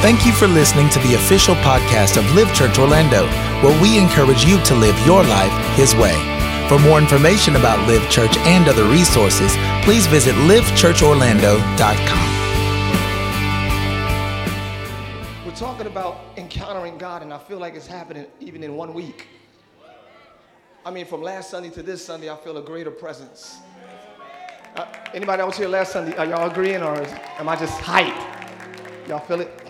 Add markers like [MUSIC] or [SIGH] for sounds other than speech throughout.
Thank you for listening to the official podcast of Live Church Orlando, where we encourage you to live your life His way. For more information about Live Church and other resources, please visit livechurchorlando.com. We're talking about encountering God, and I feel like it's happening even in one week. I mean, from last Sunday to this Sunday, I feel a greater presence. Uh, anybody else here last Sunday? Are y'all agreeing, or is, am I just hype? Y'all feel it?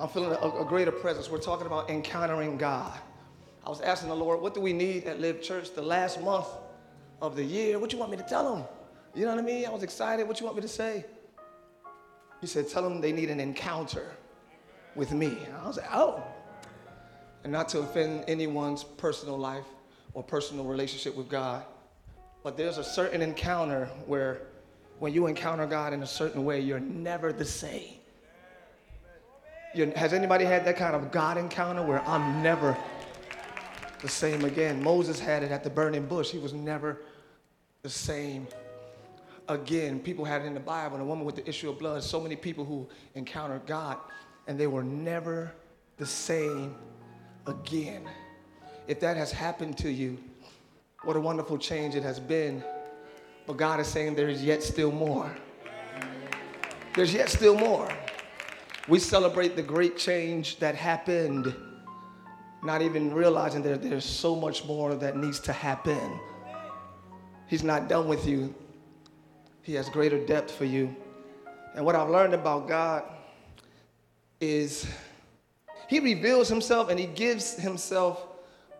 I'm feeling a, a greater presence. We're talking about encountering God. I was asking the Lord, what do we need at Live Church the last month of the year? What do you want me to tell them? You know what I mean? I was excited. What you want me to say? He said, tell them they need an encounter with me. And I was like, oh. And not to offend anyone's personal life or personal relationship with God, but there's a certain encounter where when you encounter God in a certain way, you're never the same. You're, has anybody had that kind of God encounter where I'm never the same again? Moses had it at the burning bush. He was never the same again. People had it in the Bible, and a woman with the issue of blood. So many people who encountered God, and they were never the same again. If that has happened to you, what a wonderful change it has been. But God is saying there is yet still more. There's yet still more. We celebrate the great change that happened, not even realizing that there's so much more that needs to happen. He's not done with you, He has greater depth for you. And what I've learned about God is He reveals Himself and He gives Himself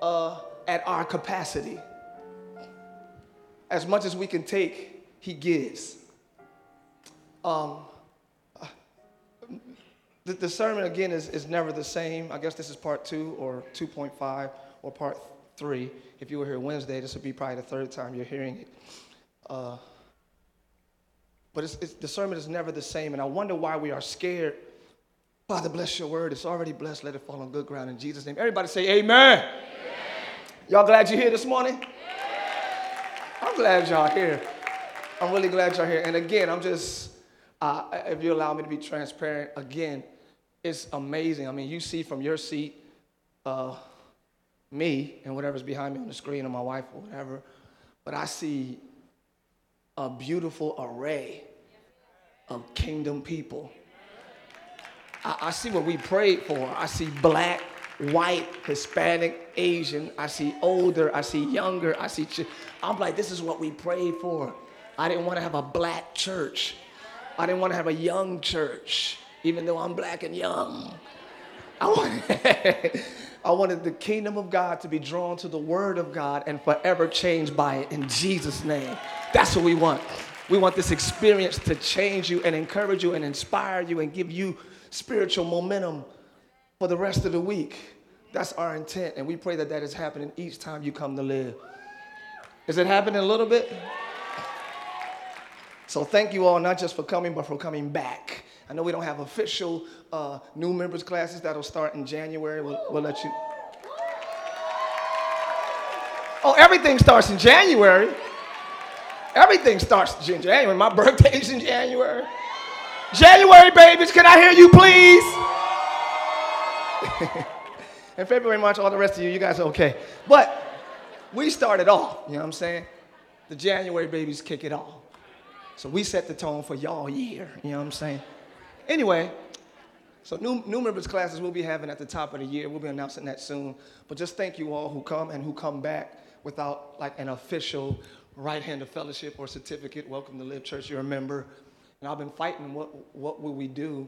uh, at our capacity. As much as we can take, He gives. Um, the, the sermon, again, is, is never the same. I guess this is part two or 2.5 or part three. If you were here Wednesday, this would be probably the third time you're hearing it. Uh, but it's, it's, the sermon is never the same, and I wonder why we are scared. Father, bless your word. It's already blessed. Let it fall on good ground in Jesus' name. Everybody say amen. amen. Y'all glad you're here this morning? Amen. I'm glad y'all here. I'm really glad y'all here. And again, I'm just, uh, if you allow me to be transparent, again, it's amazing. I mean, you see from your seat uh, me and whatever's behind me on the screen or my wife or whatever, but I see a beautiful array of kingdom people. I, I see what we prayed for. I see black, white, Hispanic, Asian. I see older. I see younger. I see. Ch- I'm like, this is what we prayed for. I didn't want to have a black church. I didn't want to have a young church even though I'm black and young. I wanted, [LAUGHS] I wanted the kingdom of God to be drawn to the word of God and forever changed by it in Jesus' name. That's what we want. We want this experience to change you and encourage you and inspire you and give you spiritual momentum for the rest of the week. That's our intent, and we pray that that is happening each time you come to live. Is it happening a little bit? So thank you all, not just for coming, but for coming back. I know we don't have official uh, new members classes that'll start in January. We'll, we'll let you. Oh, everything starts in January. Everything starts in January. My [LAUGHS] birthday's in January. January, babies, can I hear you, please? [LAUGHS] in February, March, all the rest of you, you guys are okay. But we started off, you know what I'm saying? The January babies kick it off. So we set the tone for y'all year, you know what I'm saying? Anyway, so new, new members classes we'll be having at the top of the year. We'll be announcing that soon. But just thank you all who come and who come back without like an official right hand of fellowship or certificate. Welcome to Live Church. You're a member. And I've been fighting what, what will we do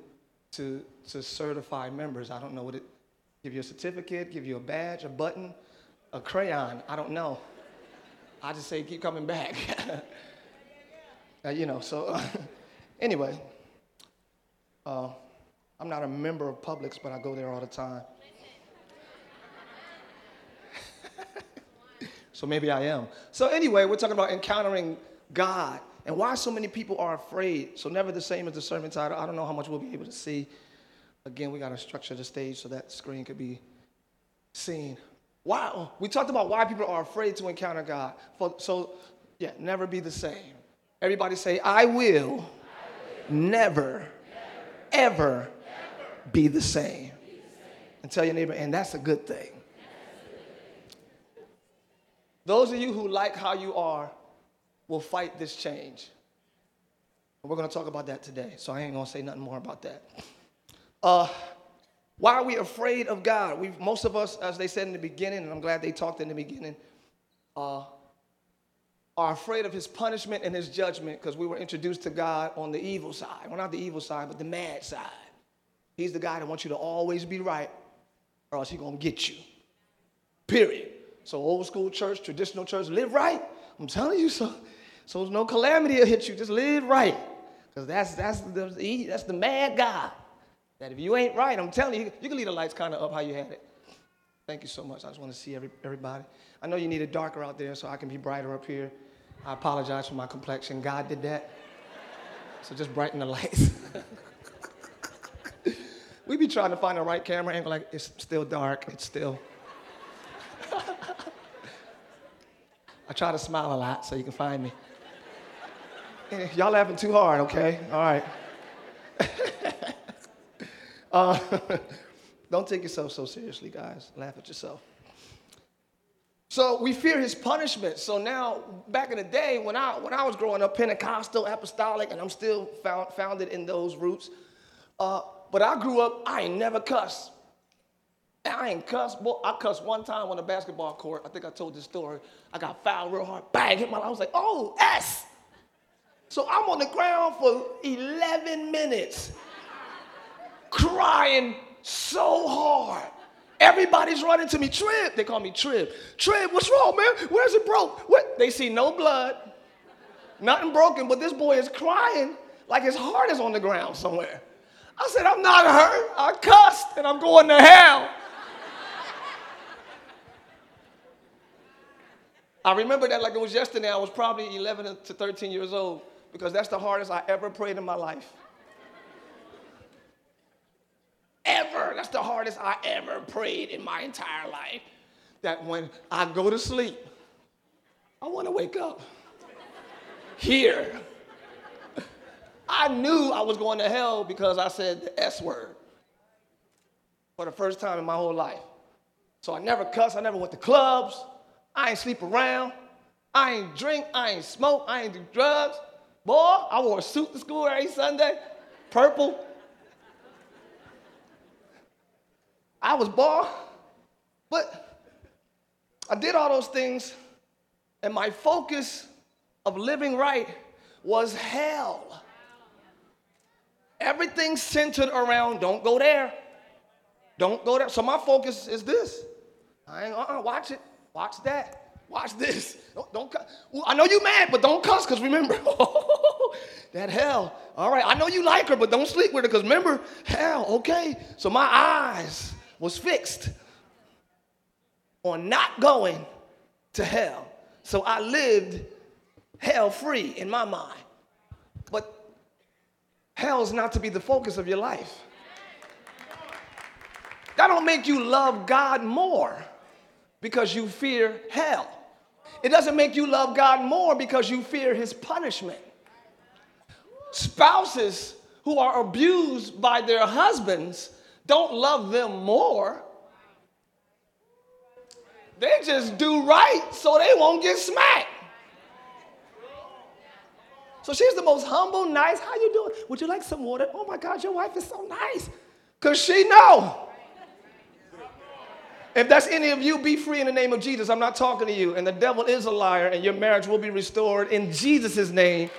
to, to certify members. I don't know what it, give you a certificate, give you a badge, a button, a crayon. I don't know. I just say keep coming back. [LAUGHS] uh, you know, so [LAUGHS] anyway. Uh, I'm not a member of Publix, but I go there all the time. [LAUGHS] so maybe I am. So anyway, we're talking about encountering God and why so many people are afraid. So never the same as the sermon title. I don't know how much we'll be able to see. Again, we got to structure the stage so that screen could be seen. Wow, we talked about why people are afraid to encounter God. So, yeah, never be the same. Everybody say, I will, I will. never ever be the same. And tell your neighbor, and that's a good thing. Those of you who like how you are will fight this change. And We're going to talk about that today, so I ain't going to say nothing more about that. Uh, why are we afraid of God? we most of us, as they said in the beginning, and I'm glad they talked in the beginning, uh, are afraid of his punishment and his judgment because we were introduced to God on the evil side. Well, not the evil side, but the mad side. He's the guy that wants you to always be right, or else he's going to get you. Period. So, old school church, traditional church, live right. I'm telling you so. So, there's no calamity will hit you. Just live right. Because that's, that's, the, that's the mad guy. That if you ain't right, I'm telling you, you can leave the lights kind of up how you had it. Thank you so much. I just want to see every, everybody. I know you need it darker out there so I can be brighter up here. I apologize for my complexion. God did that. So just brighten the lights. [LAUGHS] we be trying to find the right camera angle, like it's still dark, it's still. [LAUGHS] I try to smile a lot so you can find me. Y'all laughing too hard, okay? All right. [LAUGHS] uh, don't take yourself so seriously, guys. Laugh at yourself. So we fear his punishment. So now, back in the day, when I when I was growing up, Pentecostal, apostolic, and I'm still found, founded in those roots. Uh, but I grew up, I ain't never cussed. I ain't cussed. Boy, I cussed one time on the basketball court. I think I told this story. I got fouled real hard. Bang, hit my. I was like, oh, S. So I'm on the ground for 11 minutes, crying so hard. Everybody's running to me. Trib, they call me Trib. Trib, what's wrong, man? Where's it broke? What? They see no blood, nothing broken, but this boy is crying like his heart is on the ground somewhere. I said, I'm not hurt. I cussed and I'm going to hell. I remember that like it was yesterday. I was probably 11 to 13 years old because that's the hardest I ever prayed in my life. Ever. That's the hardest I ever prayed in my entire life. That when I go to sleep, I want to wake up here. I knew I was going to hell because I said the S word for the first time in my whole life. So I never cuss, I never went to clubs, I ain't sleep around, I ain't drink, I ain't smoke, I ain't do drugs. Boy, I wore a suit to school every Sunday, purple, I was born, but I did all those things, and my focus of living right was hell. Everything centered around don't go there. Don't go there. So my focus is this. I ain't uh-uh, watch it. Watch that. Watch this. Don't, don't well, I know you mad, but don't cuss, because remember, [LAUGHS] that hell. All right, I know you like her, but don't sleep with her, because remember, hell, okay? So my eyes was fixed on not going to hell. So I lived hell free in my mind. But hell is not to be the focus of your life. That don't make you love God more because you fear hell. It doesn't make you love God more because you fear his punishment. Spouses who are abused by their husbands don't love them more. They just do right so they won't get smacked. So she's the most humble, nice. How you doing? Would you like some water? Oh my God, your wife is so nice. Cause she know. If that's any of you, be free in the name of Jesus. I'm not talking to you. And the devil is a liar, and your marriage will be restored in Jesus' name.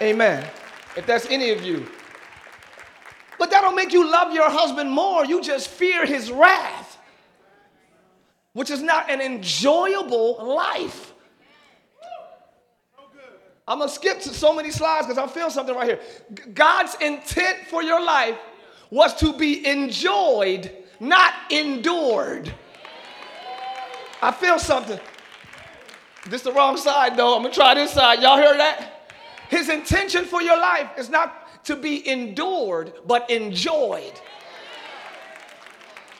Amen. If that's any of you. But that don't make you love your husband more. You just fear his wrath, which is not an enjoyable life. I'm gonna skip to so many slides because I feel something right here. God's intent for your life was to be enjoyed, not endured. I feel something. This is the wrong side though. I'm gonna try this side. Y'all hear that? His intention for your life is not to be endured, but enjoyed.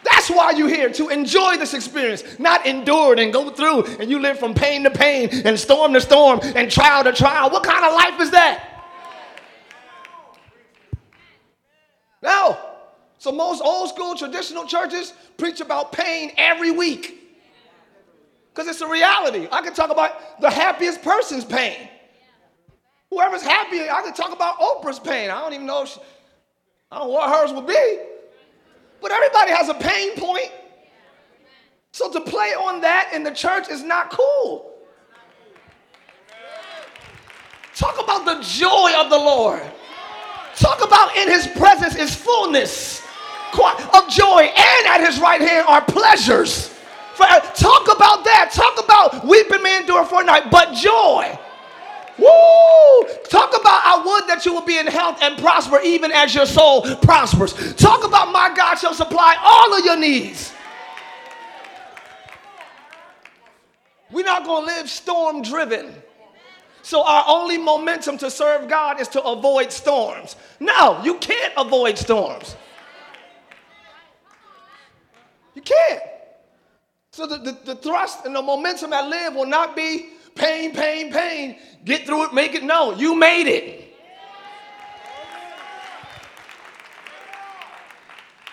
That's why you're here, to enjoy this experience, not endured and go through and you live from pain to pain and storm to storm and trial to trial. What kind of life is that? No. So most old school traditional churches preach about pain every week. Because it's a reality. I can talk about the happiest person's pain. Whoever's happy, I can talk about Oprah's pain. I don't even know, she, I don't know what hers would be. But everybody has a pain point. So to play on that in the church is not cool. Talk about the joy of the Lord. Talk about in his presence is fullness of joy, and at his right hand are pleasures. Talk about that. Talk about weeping may endure for a night, but joy. Talk about I would that you will be in health and prosper even as your soul prospers. Talk about my God shall supply all of your needs. We're not going to live storm driven. So our only momentum to serve God is to avoid storms. No, you can't avoid storms. You can't. So the, the, the, thrust and the momentum at live will not be pain, pain, pain. Get through it, make it. No, you made it.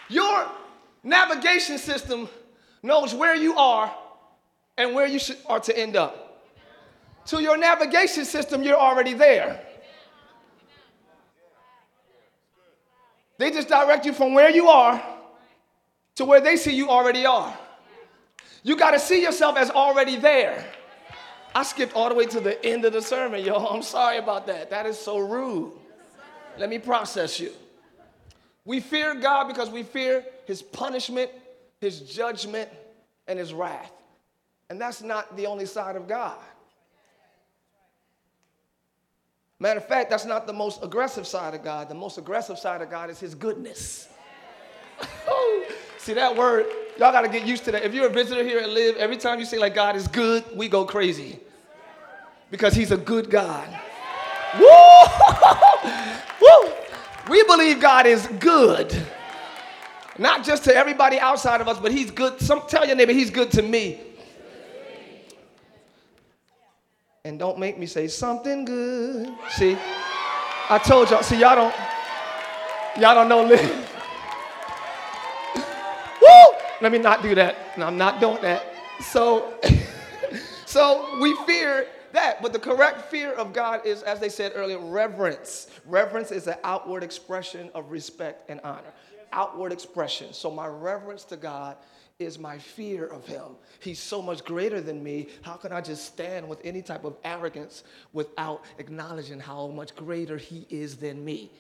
Your navigation system knows where you are and where you should, are to end up. To your navigation system, you're already there. They just direct you from where you are to where they see you already are. You got to see yourself as already there. I skipped all the way to the end of the sermon, y'all. I'm sorry about that. That is so rude. Let me process you. We fear God because we fear his punishment, his judgment, and his wrath. And that's not the only side of God. Matter of fact, that's not the most aggressive side of God. The most aggressive side of God is his goodness. [LAUGHS] See that word, y'all got to get used to that. If you're a visitor here at Live, every time you say like God is good, we go crazy. Because he's a good God. Woo! [LAUGHS] Woo! We believe God is good. Not just to everybody outside of us, but he's good. Some, tell your neighbor, he's good to me. And don't make me say something good. See, I told y'all, see, y'all don't, y'all don't know Live. Let me not do that. I'm not doing that. So, [LAUGHS] so we fear that. But the correct fear of God is, as they said earlier, reverence. Reverence is an outward expression of respect and honor. Outward expression. So my reverence to God is my fear of him. He's so much greater than me. How can I just stand with any type of arrogance without acknowledging how much greater he is than me?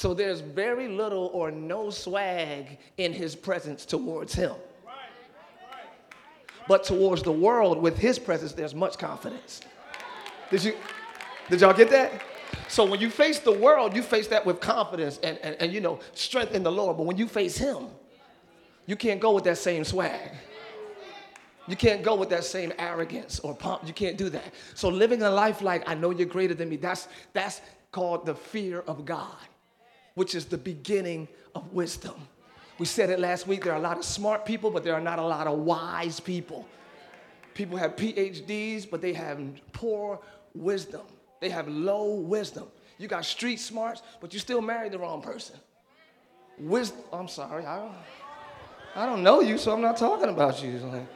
So there's very little or no swag in his presence towards him. But towards the world, with his presence, there's much confidence. Did you did y'all get that? So when you face the world, you face that with confidence and, and, and you know strength in the Lord. But when you face him, you can't go with that same swag. You can't go with that same arrogance or pomp. You can't do that. So living a life like I know you're greater than me, that's that's called the fear of God which is the beginning of wisdom. We said it last week there are a lot of smart people, but there are not a lot of wise people. People have PhDs, but they have poor wisdom. They have low wisdom. You got street smarts, but you still married the wrong person. Wisdom, I'm sorry, I don't, I don't know you, so I'm not talking about you.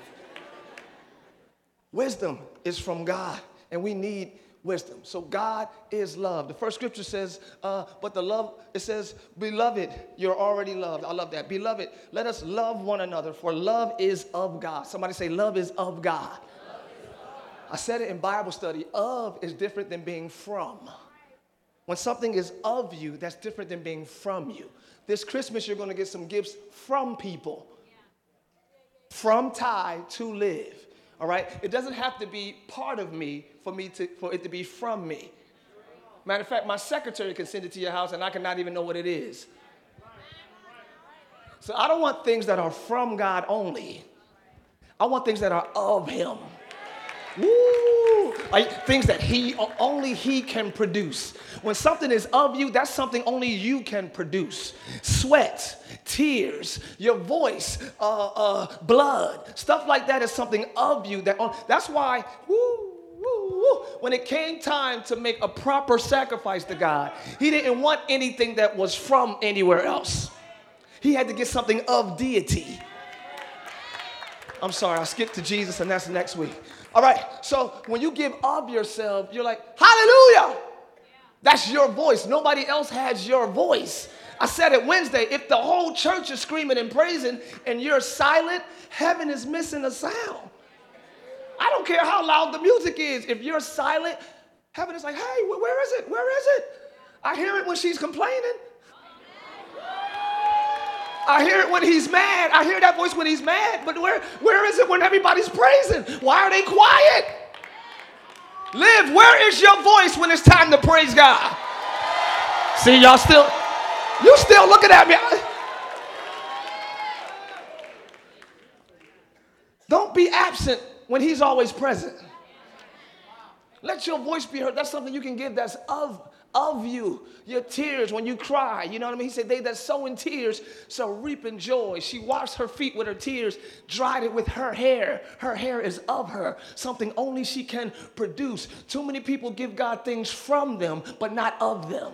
Wisdom is from God, and we need wisdom. So God is love. The first scripture says, uh, but the love, it says, beloved, you're already loved. I love that. Beloved, let us love one another, for love is of God. Somebody say, love is of God. I said it in Bible study. Of is different than being from. When something is of you, that's different than being from you. This Christmas, you're going to get some gifts from people. From Tye to live. All right? It doesn't have to be part of me for me to for it to be from me. Matter of fact, my secretary can send it to your house and I cannot even know what it is. So I don't want things that are from God only. I want things that are of him. Woo! Things that he only he can produce. When something is of you, that's something only you can produce. Sweat, tears, your voice, uh, uh, blood, stuff like that is something of you. That that's why. Woo, When it came time to make a proper sacrifice to God, he didn't want anything that was from anywhere else. He had to get something of deity. I'm sorry, I skipped to Jesus, and that's next week. All right, so when you give of yourself, you're like, Hallelujah! That's your voice. Nobody else has your voice. I said it Wednesday. If the whole church is screaming and praising and you're silent, heaven is missing a sound. I don't care how loud the music is. If you're silent, heaven is like, hey, where is it? Where is it? I hear it when she's complaining. I hear it when he's mad. I hear that voice when he's mad. But where, where is it when everybody's praising? Why are they quiet? Live, where is your voice when it's time to praise God? See, y'all still, you still looking at me. Don't be absent when he's always present. Let your voice be heard. That's something you can give that's of, of you. Your tears when you cry. You know what I mean? He said, They that sow in tears shall reap in joy. She washed her feet with her tears, dried it with her hair. Her hair is of her, something only she can produce. Too many people give God things from them, but not of them.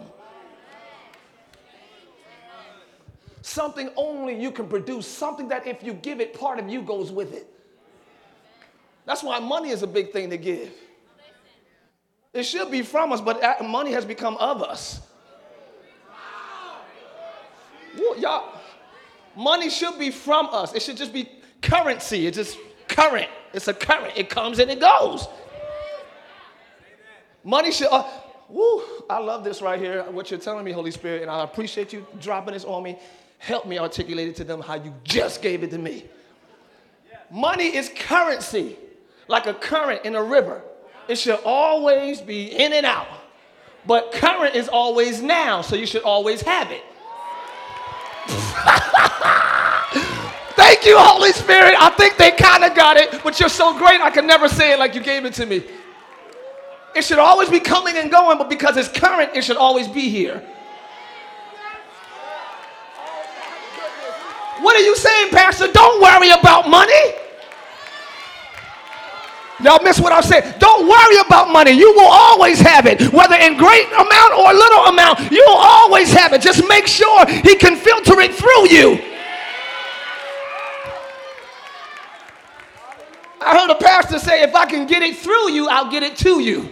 Something only you can produce, something that if you give it, part of you goes with it. That's why money is a big thing to give. It should be from us, but money has become of us. Y'all, money should be from us. It should just be currency. It's just current. It's a current. It comes and it goes. Money should. Uh, woo, I love this right here. What you're telling me, Holy Spirit, and I appreciate you dropping this on me. Help me articulate it to them how you just gave it to me. Money is currency like a current in a river. It should always be in and out. But current is always now, so you should always have it. [LAUGHS] Thank you, Holy Spirit. I think they kind of got it, but you're so great, I can never say it like you gave it to me. It should always be coming and going, but because it's current, it should always be here. What are you saying, Pastor? Don't worry about money. Y'all miss what I'm saying? Don't worry about money. You will always have it. Whether in great amount or little amount, you will always have it. Just make sure he can filter it through you. I heard a pastor say, if I can get it through you, I'll get it to you.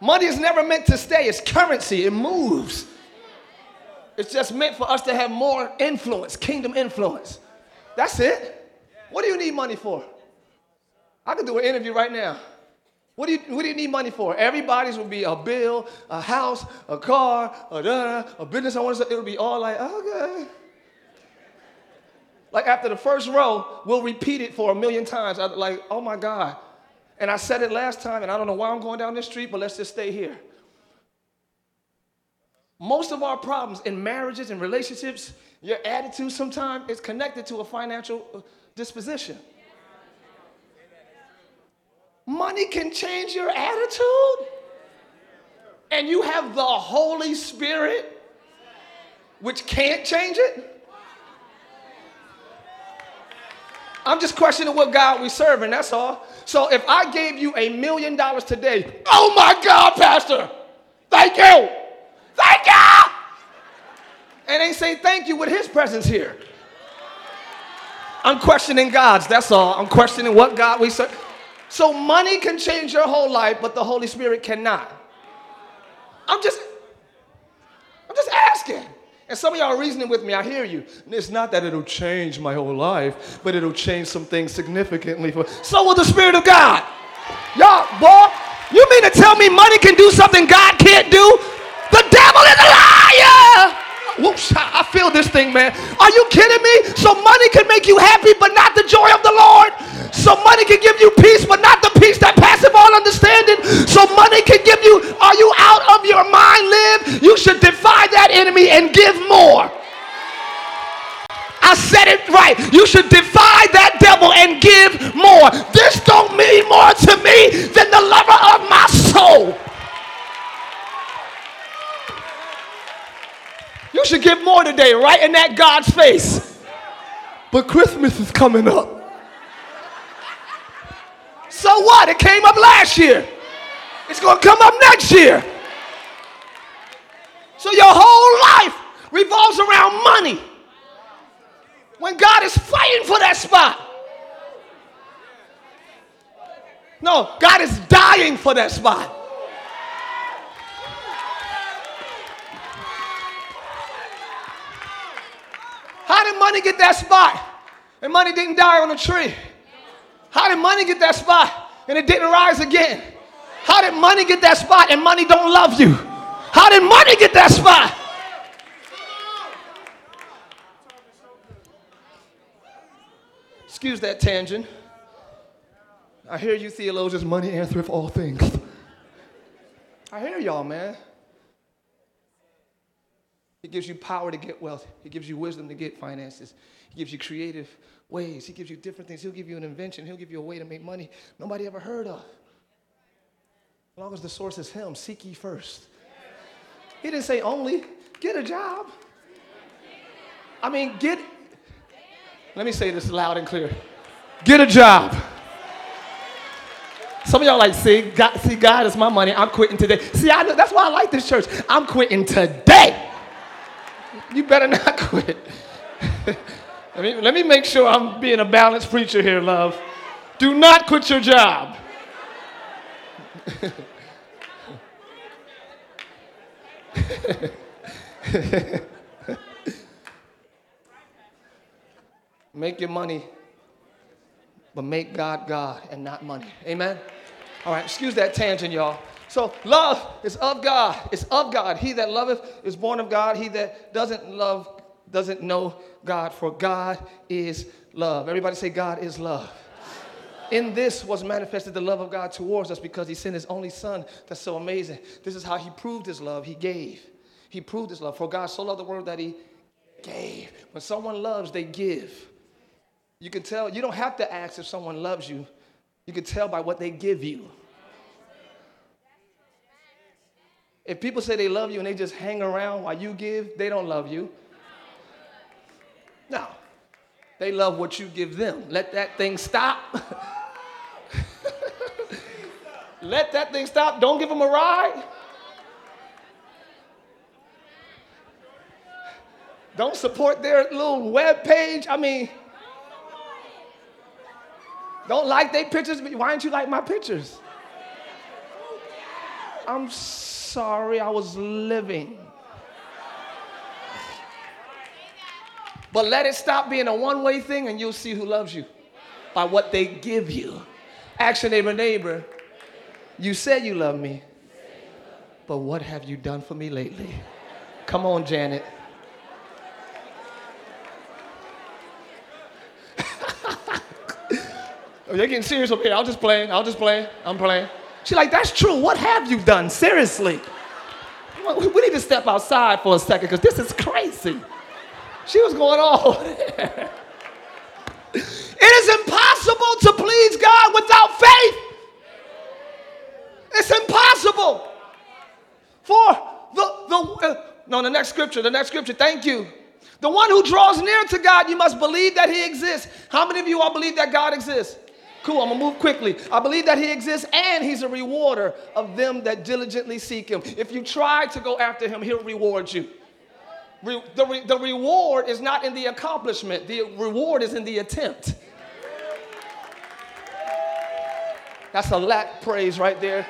Money is never meant to stay, it's currency, it moves. It's just meant for us to have more influence, kingdom influence. That's it. What do you need money for? I could do an interview right now. What do, you, what do you need money for? Everybody's would be a bill, a house, a car, a, a business I want to say. It would be all like, okay. Like after the first row, we'll repeat it for a million times. I, like, oh my God. And I said it last time, and I don't know why I'm going down this street, but let's just stay here. Most of our problems in marriages and relationships, your attitude sometimes is connected to a financial uh, disposition. Money can change your attitude. And you have the Holy Spirit, which can't change it. I'm just questioning what God we serve, and that's all. So if I gave you a million dollars today, oh my God, Pastor, thank you, thank you, and ain't say thank you with His presence here. I'm questioning God's, that's all. I'm questioning what God we serve. So money can change your whole life, but the Holy Spirit cannot. I'm just, I'm just asking. And some of y'all reasoning with me. I hear you. It's not that it'll change my whole life, but it'll change some things significantly. For, so will the Spirit of God. Y'all, boy, you mean to tell me money can do something God can't do? The devil is a liar. Whoops, I feel this thing, man. Are you kidding me? So money can make you happy, but not the joy of the Lord? So money can give you peace, but not the peace that passeth all understanding. So money can give you, are you out of your mind, live? You should defy that enemy and give more. I said it right. You should defy that devil and give more. This don't mean more to me than the lover of my soul. You should give more today, right in that God's face. But Christmas is coming up. So what? It came up last year. It's going to come up next year. So your whole life revolves around money. When God is fighting for that spot. No, God is dying for that spot. How did money get that spot? And money didn't die on a tree. How did money get that spot and it didn't rise again? How did money get that spot and money don't love you? How did money get that spot? Excuse that tangent. I hear you theologians, money answereth all things. I hear y'all, man. He gives you power to get wealth. He gives you wisdom to get finances. He gives you creative ways. He gives you different things. He'll give you an invention. He'll give you a way to make money nobody ever heard of. As long as the source is Him, seek ye first. He didn't say only, get a job. I mean, get, let me say this loud and clear get a job. Some of y'all like, see, God, see, God is my money. I'm quitting today. See, I know, that's why I like this church. I'm quitting today. You better not [LAUGHS] quit. let, me, let me make sure I'm being a balanced preacher here, love. Do not quit your job. [LAUGHS] make your money, but make God God and not money. Amen? All right, excuse that tangent, y'all. So love is of God. It's of God. He that loveth is born of God. He that doesn't love doesn't know God, for God is love. Everybody say, God is love. In this was manifested the love of God towards us because he sent his only son. That's so amazing. This is how he proved his love. He gave. He proved his love. For God so loved the world that he gave. When someone loves, they give. You can tell, you don't have to ask if someone loves you. You can tell by what they give you. If people say they love you and they just hang around while you give, they don't love you. No. They love what you give them. Let that thing stop. [LAUGHS] Let that thing stop. Don't give them a ride. Don't support their little web page. I mean, don't like their pictures. Why don't you like my pictures? I'm sorry I was living. But let it stop being a one way thing and you'll see who loves you by what they give you. Your neighbor, neighbor, you said you love me, but what have you done for me lately? Come on, Janet. [LAUGHS] you're getting serious here. I'll just play. I'll just play. I'm playing. She's like, that's true. What have you done? Seriously. We need to step outside for a second because this is crazy. She was going all. [LAUGHS] It is impossible to please God without faith. It's impossible. For the, the uh, no, the next scripture, the next scripture, thank you. The one who draws near to God, you must believe that he exists. How many of you all believe that God exists? Cool, I'm gonna move quickly. I believe that he exists and he's a rewarder of them that diligently seek him. If you try to go after him, he'll reward you. Re- the, re- the reward is not in the accomplishment, the reward is in the attempt. That's a lack praise right there.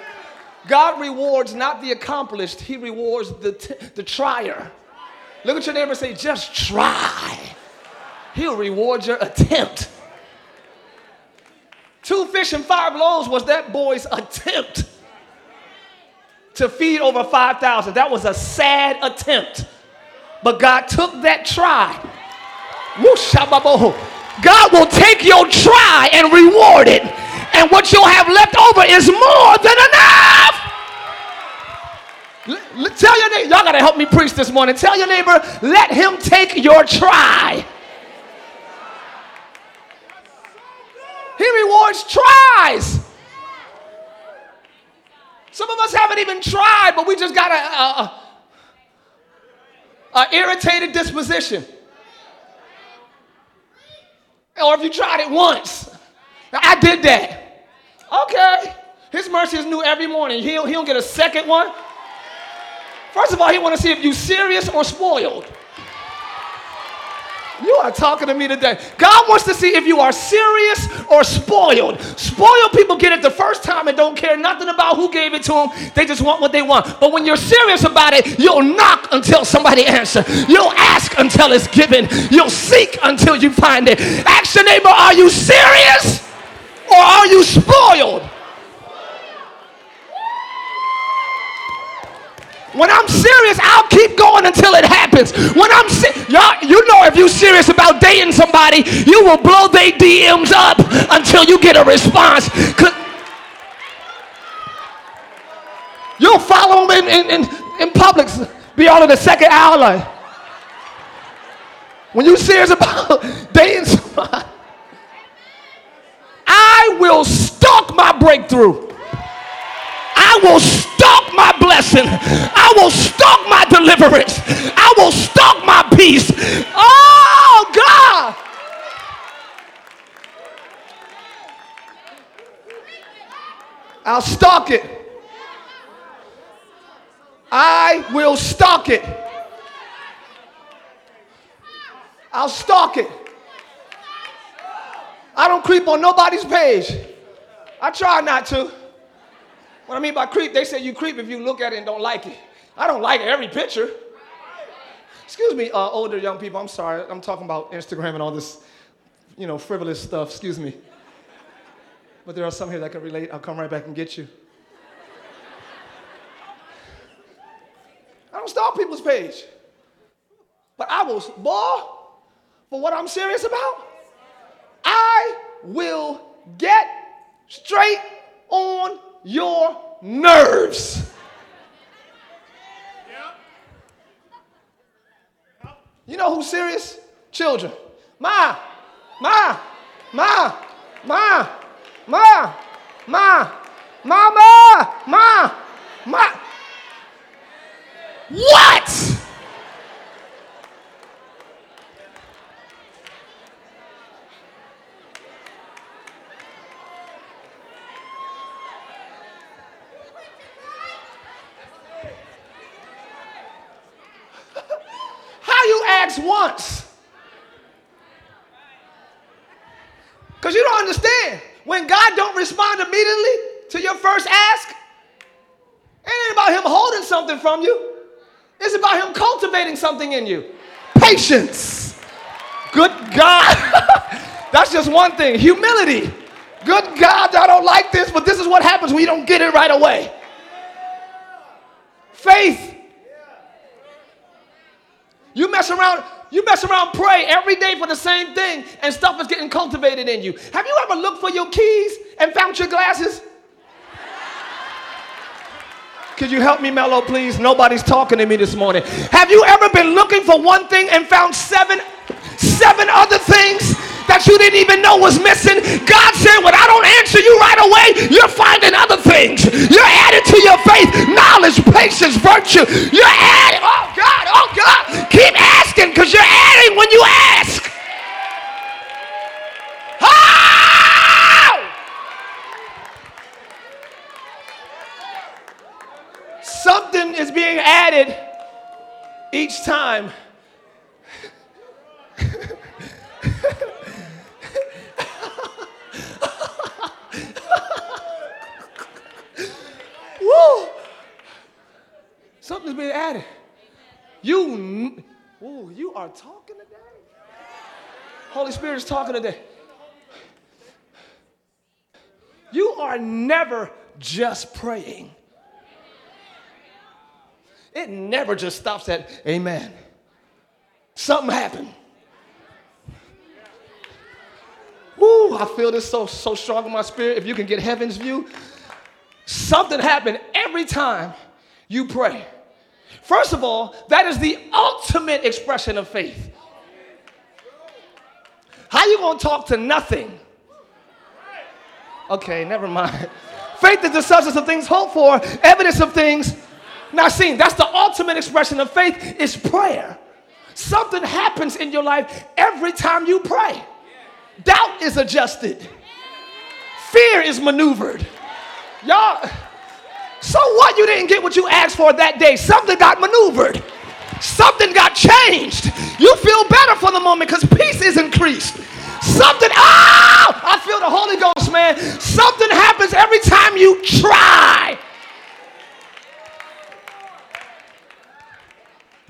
God rewards not the accomplished, He rewards the, t- the trier. Look at your neighbor say, just try. He'll reward your attempt. Two fish and five loaves was that boy's attempt to feed over 5,000. That was a sad attempt. But God took that try. God will take your try and reward it. And what you'll have left over is more than enough. Tell your neighbor, y'all gotta help me preach this morning. Tell your neighbor, let him take your try. He rewards tries. Some of us haven't even tried, but we just got a, a, an irritated disposition. Or if you tried it once, I did that. Okay. His mercy is new every morning. He'll, he'll get a second one. First of all, he want to see if you serious or spoiled. You are talking to me today. God wants to see if you are serious or spoiled. Spoiled people get it the first time and don't care nothing about who gave it to them. They just want what they want. But when you're serious about it, you'll knock until somebody answers. You'll ask until it's given. You'll seek until you find it. Ask your neighbor, are you serious or are you spoiled? When I'm serious, I'll keep going until it happens. When I'm se- y'all, know if you're serious about dating somebody, you will blow their DMs up until you get a response. You'll follow them in, in, in, in public, be on in the second hour like, when you're serious [LAUGHS] about dating somebody, I will stalk my breakthrough. I will stalk my blessing. I will stalk my deliverance. I will stalk my peace. Oh, God. I'll stalk it. I will stalk it. I'll stalk it. I don't creep on nobody's page. I try not to. What I mean by creep, they say you creep if you look at it and don't like it. I don't like every picture. Excuse me, uh, older young people, I'm sorry. I'm talking about Instagram and all this, you know, frivolous stuff. Excuse me. But there are some here that can relate. I'll come right back and get you. I don't stalk people's page. But I will, boy, for what I'm serious about, I will get straight on your nerves. You know who's serious? Children. Ma, ma, ma, ma, ma, ma, mama, ma, ma. What? ask once. Because you don't understand. When God don't respond immediately to your first ask, it ain't about him holding something from you. It's about him cultivating something in you. Patience. Good God. [LAUGHS] That's just one thing. Humility. Good God, I don't like this, but this is what happens when you don't get it right away. Faith. You mess around, you mess around, pray every day for the same thing, and stuff is getting cultivated in you. Have you ever looked for your keys and found your glasses? Could you help me, Mello, please? Nobody's talking to me this morning. Have you ever been looking for one thing and found seven, seven other things? That you didn't even know was missing. God said, when I don't answer you right away, you're finding other things. You're adding to your faith knowledge, patience, virtue. You're adding. Oh, God, oh, God. Keep asking because you're adding when you ask. Something is being added each time Woo! [GASPS] Something's being added. You, ooh, you are talking today. Holy Spirit is talking today. You are never just praying. It never just stops at amen. Something happened. Woo, I feel this so so strong in my spirit. If you can get heaven's view, Something happened every time you pray. First of all, that is the ultimate expression of faith. How you to talk to nothing? Okay, never mind. Faith is the substance of things hoped for, evidence of things not seen. That's the ultimate expression of faith is prayer. Something happens in your life every time you pray. Doubt is adjusted. fear is maneuvered. Y'all, so what? You didn't get what you asked for that day. Something got maneuvered. Something got changed. You feel better for the moment because peace is increased. Something, ah, I feel the Holy Ghost, man. Something happens every time you try.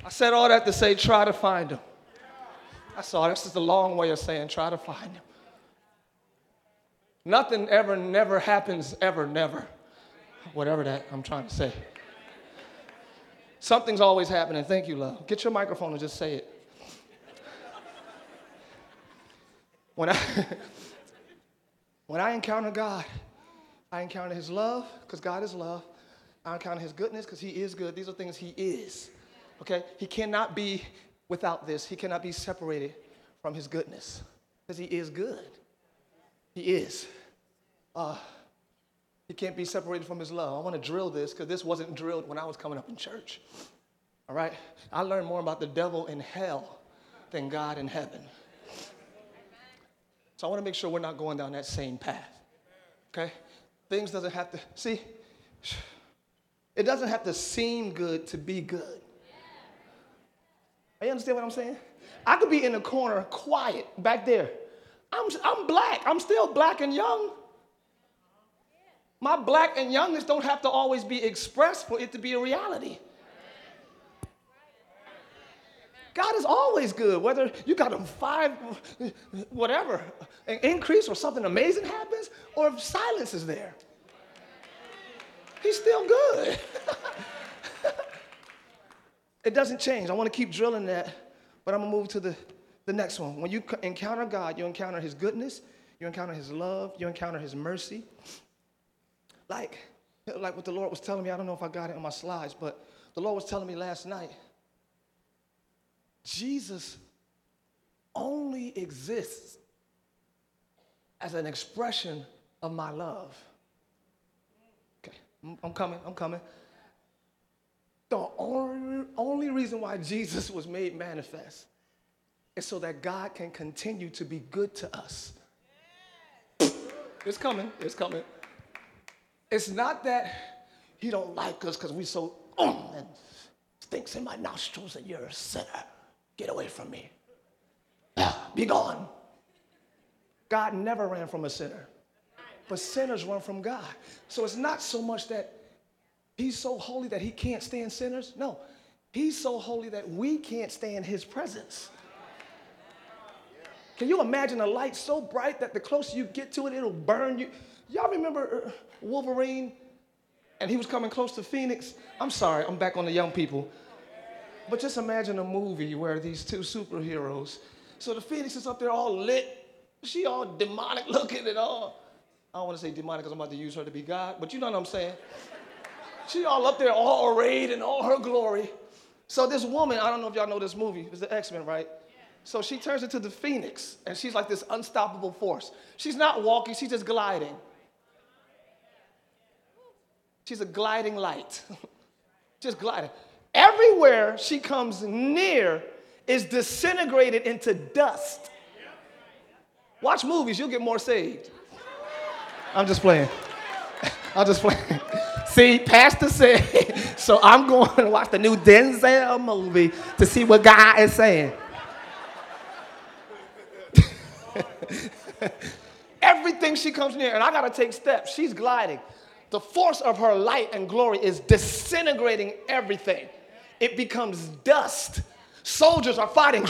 I said all that to say, try to find him. That's all. this is a long way of saying, try to find him. Nothing ever, never happens, ever, never. Whatever that I'm trying to say. Something's always happening. Thank you, love. Get your microphone and just say it. When I, [LAUGHS] when I encounter God, I encounter His love, because God is love. I encounter His goodness, because He is good. These are things He is. Okay? He cannot be without this, He cannot be separated from His goodness, because He is good. He is. Uh, he can't be separated from his love. I want to drill this because this wasn't drilled when I was coming up in church. All right? I learned more about the devil in hell than God in heaven. So I want to make sure we're not going down that same path. Okay? Things doesn't have to see it doesn't have to seem good to be good. You understand what I'm saying? I could be in the corner quiet back there. I'm, I'm black. I'm still black and young. My black and youngness don't have to always be expressed for it to be a reality. God is always good, whether you got a five, whatever, an increase or something amazing happens, or if silence is there. He's still good. [LAUGHS] it doesn't change. I want to keep drilling that, but I'm going to move to the, the next one. When you encounter God, you encounter His goodness, you encounter His love, you encounter His mercy, like, like what the Lord was telling me, I don't know if I got it on my slides, but the Lord was telling me last night Jesus only exists as an expression of my love. Okay, I'm coming, I'm coming. The only, only reason why Jesus was made manifest is so that God can continue to be good to us. It's coming, it's coming. It's not that he don't like us because we so um, and stinks in my nostrils and you're a sinner. Get away from me. Be gone. God never ran from a sinner, but sinners run from God. So it's not so much that he's so holy that he can't stand sinners. No, he's so holy that we can't stand his presence. Can you imagine a light so bright that the closer you get to it, it'll burn you? Y'all remember uh, Wolverine? And he was coming close to Phoenix. I'm sorry, I'm back on the young people. But just imagine a movie where these two superheroes, so the Phoenix is up there all lit, she all demonic [LAUGHS] looking and all. I don't want to say demonic because I'm about to use her to be God, but you know what I'm saying. She all up there all arrayed in all her glory. So this woman, I don't know if y'all know this movie, it's the X-Men, right? So she turns into the Phoenix, and she's like this unstoppable force. She's not walking, she's just gliding. She's a gliding light. [LAUGHS] Just gliding. Everywhere she comes near is disintegrated into dust. Watch movies, you'll get more saved. I'm just playing. [LAUGHS] I'm just playing. [LAUGHS] See, Pastor said, so I'm going to watch the new Denzel movie to see what God is saying. [LAUGHS] Everything she comes near, and I got to take steps. She's gliding the force of her light and glory is disintegrating everything. It becomes dust. Soldiers are fighting,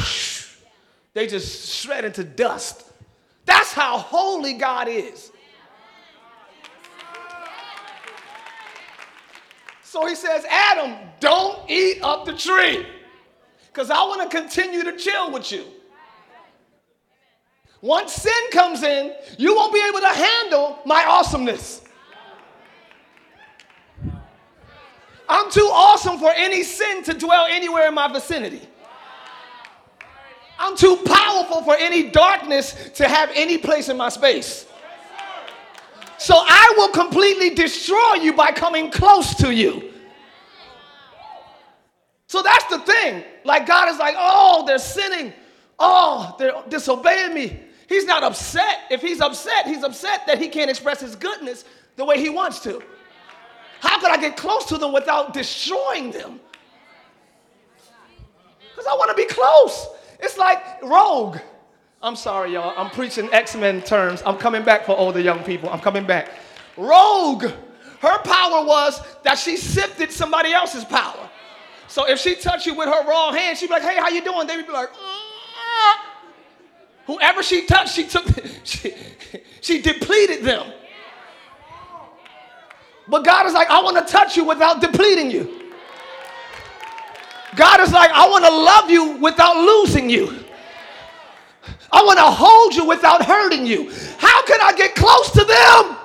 [LAUGHS] they just shred into dust. That's how holy God is. So he says, Adam, don't eat up the tree because I want to continue to chill with you. Once sin comes in, you won't be able to handle my awesomeness. I'm too awesome for any sin to dwell anywhere in my vicinity. I'm too powerful for any darkness to have any place in my space. So I will completely destroy you by coming close to you. So that's the thing. Like God is like, oh, they're sinning. Oh, they're disobeying me. He's not upset. If he's upset, he's upset that he can't express his goodness the way he wants to. How could I get close to them without destroying them? Because I want to be close. It's like Rogue. I'm sorry, y'all. I'm preaching X Men terms. I'm coming back for older young people. I'm coming back. Rogue, her power was that she sifted somebody else's power. So if she touched you with her raw hand, she'd be like, hey, how you doing? They would be like, mm. Whoever she touched, she took, [LAUGHS] she, she depleted them. But God is like, I want to touch you without depleting you. God is like, I want to love you without losing you. I want to hold you without hurting you. How can I get close to them?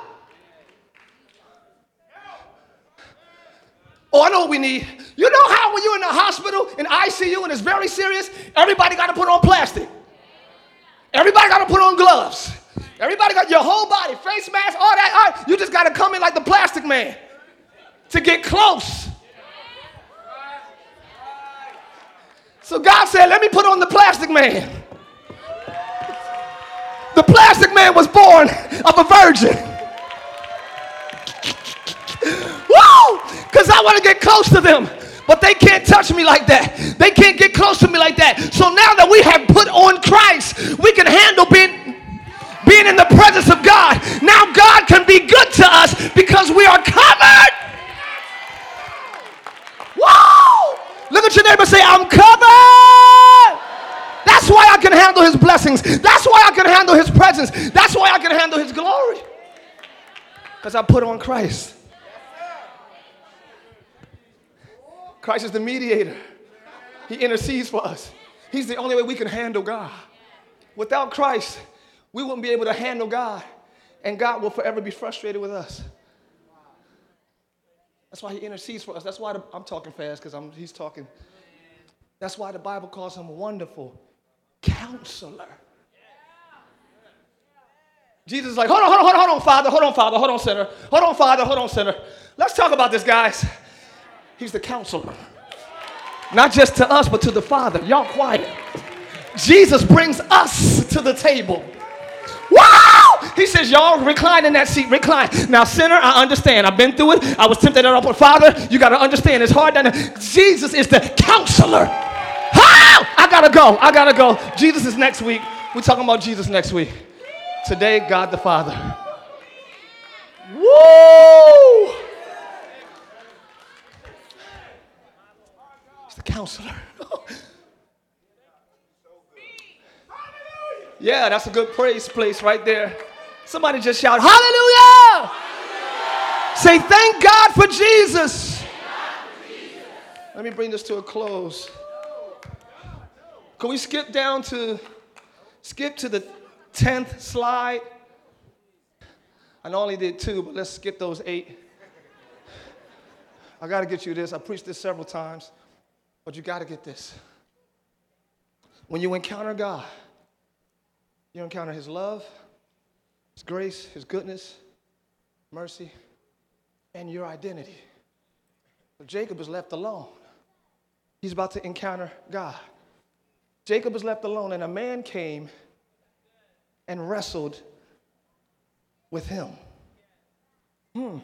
Oh, I know what we need. You know how when you're in the hospital, in ICU, and it's very serious, everybody got to put on plastic. Everybody got to put on gloves. Everybody got your whole body, face mask, all that. You just got to come in like the plastic man to get close. So God said, Let me put on the plastic man. The plastic man was born of a virgin. Woo! Because I want to get close to them. But they can't touch me like that. They can't get close to me like that. So now that we have put on Christ, we can handle being being in the presence of God. Now God can be good to us because we are covered. Whoa! Look at your neighbor say, I'm covered. That's why I can handle his blessings. That's why I can handle his presence. That's why I can handle his glory. Because I put on Christ. Christ is the mediator. He intercedes for us. He's the only way we can handle God. Without Christ, we wouldn't be able to handle God, and God will forever be frustrated with us. That's why He intercedes for us. That's why the, I'm talking fast because He's talking. That's why the Bible calls Him a wonderful counselor. Jesus is like, hold on, hold on, hold on, hold on, Father, hold on, Father, hold on, sinner, hold on, Father, hold on, sinner. Let's talk about this, guys. He's the counselor. Not just to us, but to the Father. Y'all quiet. Jesus brings us to the table. Wow! He says, Y'all recline in that seat, recline. Now, sinner, I understand. I've been through it. I was tempted at all. Father, you got to understand. It's hard. Jesus is the counselor. I got to go. I got to go. Jesus is next week. We're talking about Jesus next week. Today, God the Father. Woo! He's the counselor. Yeah, that's a good praise place right there. Somebody just shout, Hallelujah! Hallelujah! Say, Thank God for Jesus. Let me bring this to a close. Can we skip down to skip to the 10th slide? I only did two, but let's skip those eight. I got to get you this. I preached this several times, but you got to get this. When you encounter God, you encounter His love, His grace, His goodness, mercy, and your identity. But Jacob is left alone. He's about to encounter God. Jacob is left alone, and a man came and wrestled with him hmm.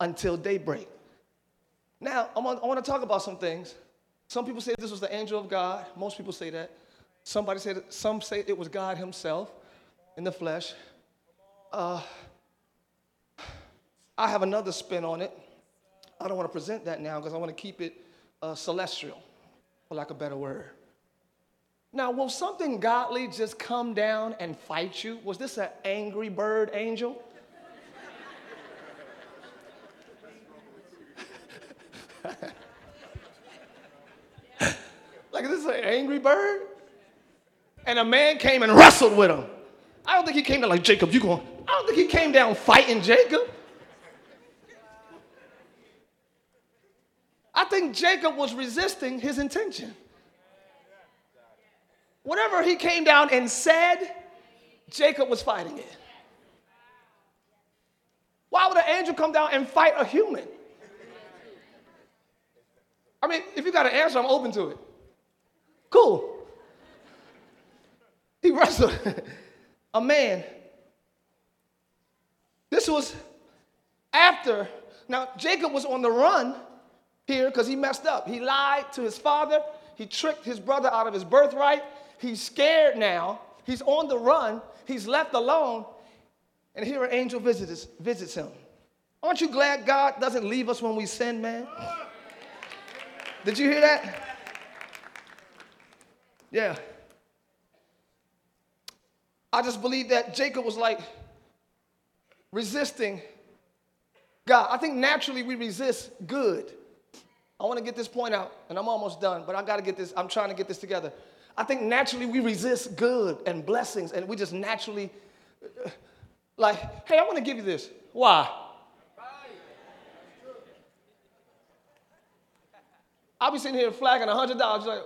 until daybreak. Now, I I want to talk about some things. Some people say this was the angel of God. Most people say that. Somebody said, some say it was God Himself in the flesh. Uh, I have another spin on it. I don't want to present that now because I want to keep it uh, celestial, for lack of a better word. Now, will something godly just come down and fight you? Was this an angry bird angel? Like, is this an angry bird? and a man came and wrestled with him. I don't think he came down like Jacob, you going, I don't think he came down fighting Jacob. I think Jacob was resisting his intention. Whatever he came down and said, Jacob was fighting it. Why would an angel come down and fight a human? I mean, if you got an answer, I'm open to it. Cool. He wrestled. [LAUGHS] a man. This was after. Now, Jacob was on the run here because he messed up. He lied to his father, he tricked his brother out of his birthright. He's scared now. He's on the run. He's left alone. And here an angel visits, visits him. Aren't you glad God doesn't leave us when we sin, man? Did you hear that? Yeah. I just believe that Jacob was like resisting God. I think naturally we resist good. I want to get this point out, and I'm almost done, but I got to get this, I'm trying to get this together. I think naturally we resist good and blessings, and we just naturally, like, hey, I want to give you this. Why? I'll be sitting here flagging $100, like,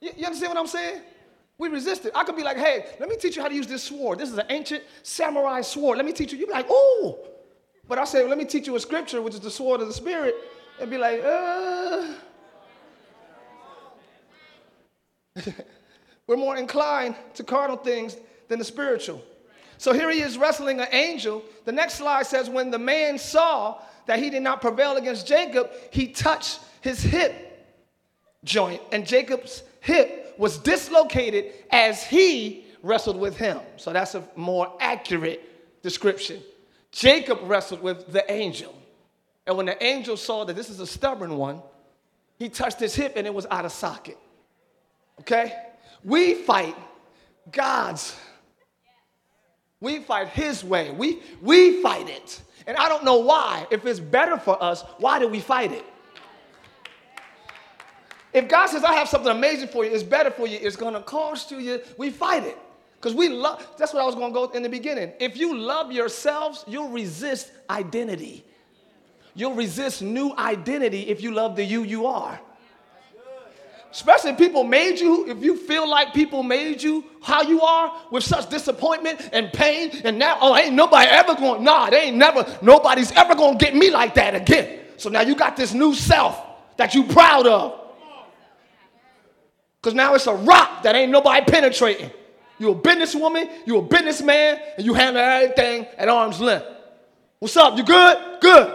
you, you understand what I'm saying? We resist it. I could be like, hey, let me teach you how to use this sword. This is an ancient samurai sword. Let me teach you. You'd be like, oh. But I say, well, let me teach you a scripture, which is the sword of the Spirit, and be like, uh. [LAUGHS] We're more inclined to carnal things than the spiritual. So here he is wrestling an angel. The next slide says, when the man saw that he did not prevail against Jacob, he touched his hip joint, and Jacob's hip was dislocated as he wrestled with him. So that's a more accurate description. Jacob wrestled with the angel. And when the angel saw that this is a stubborn one, he touched his hip and it was out of socket. Okay? We fight God's. We fight his way. We, we fight it. And I don't know why. If it's better for us, why do we fight it? If God says, I have something amazing for you, it's better for you, it's gonna cost you, we fight it. Because we love, that's what I was gonna go in the beginning. If you love yourselves, you'll resist identity. You'll resist new identity if you love the you you are. Especially if people made you, if you feel like people made you how you are with such disappointment and pain, and now, oh, ain't nobody ever going, nah, they ain't never, nobody's ever gonna get me like that again. So now you got this new self that you proud of. Because now it's a rock that ain't nobody penetrating. You a businesswoman, you a businessman, and you handle everything at arm's length. What's up? You good? Good.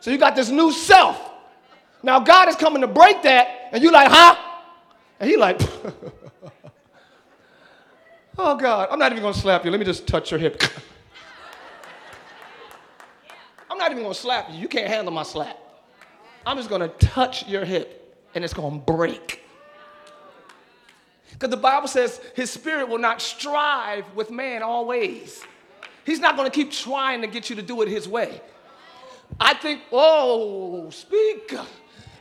So you got this new self. Now God is coming to break that, and you like, huh? And he like, [LAUGHS] oh God, I'm not even gonna slap you. Let me just touch your hip. [LAUGHS] I'm not even gonna slap you. You can't handle my slap. I'm just gonna touch your hip and it's going to break. Because the Bible says his spirit will not strive with man always. He's not going to keep trying to get you to do it his way. I think, oh, speak.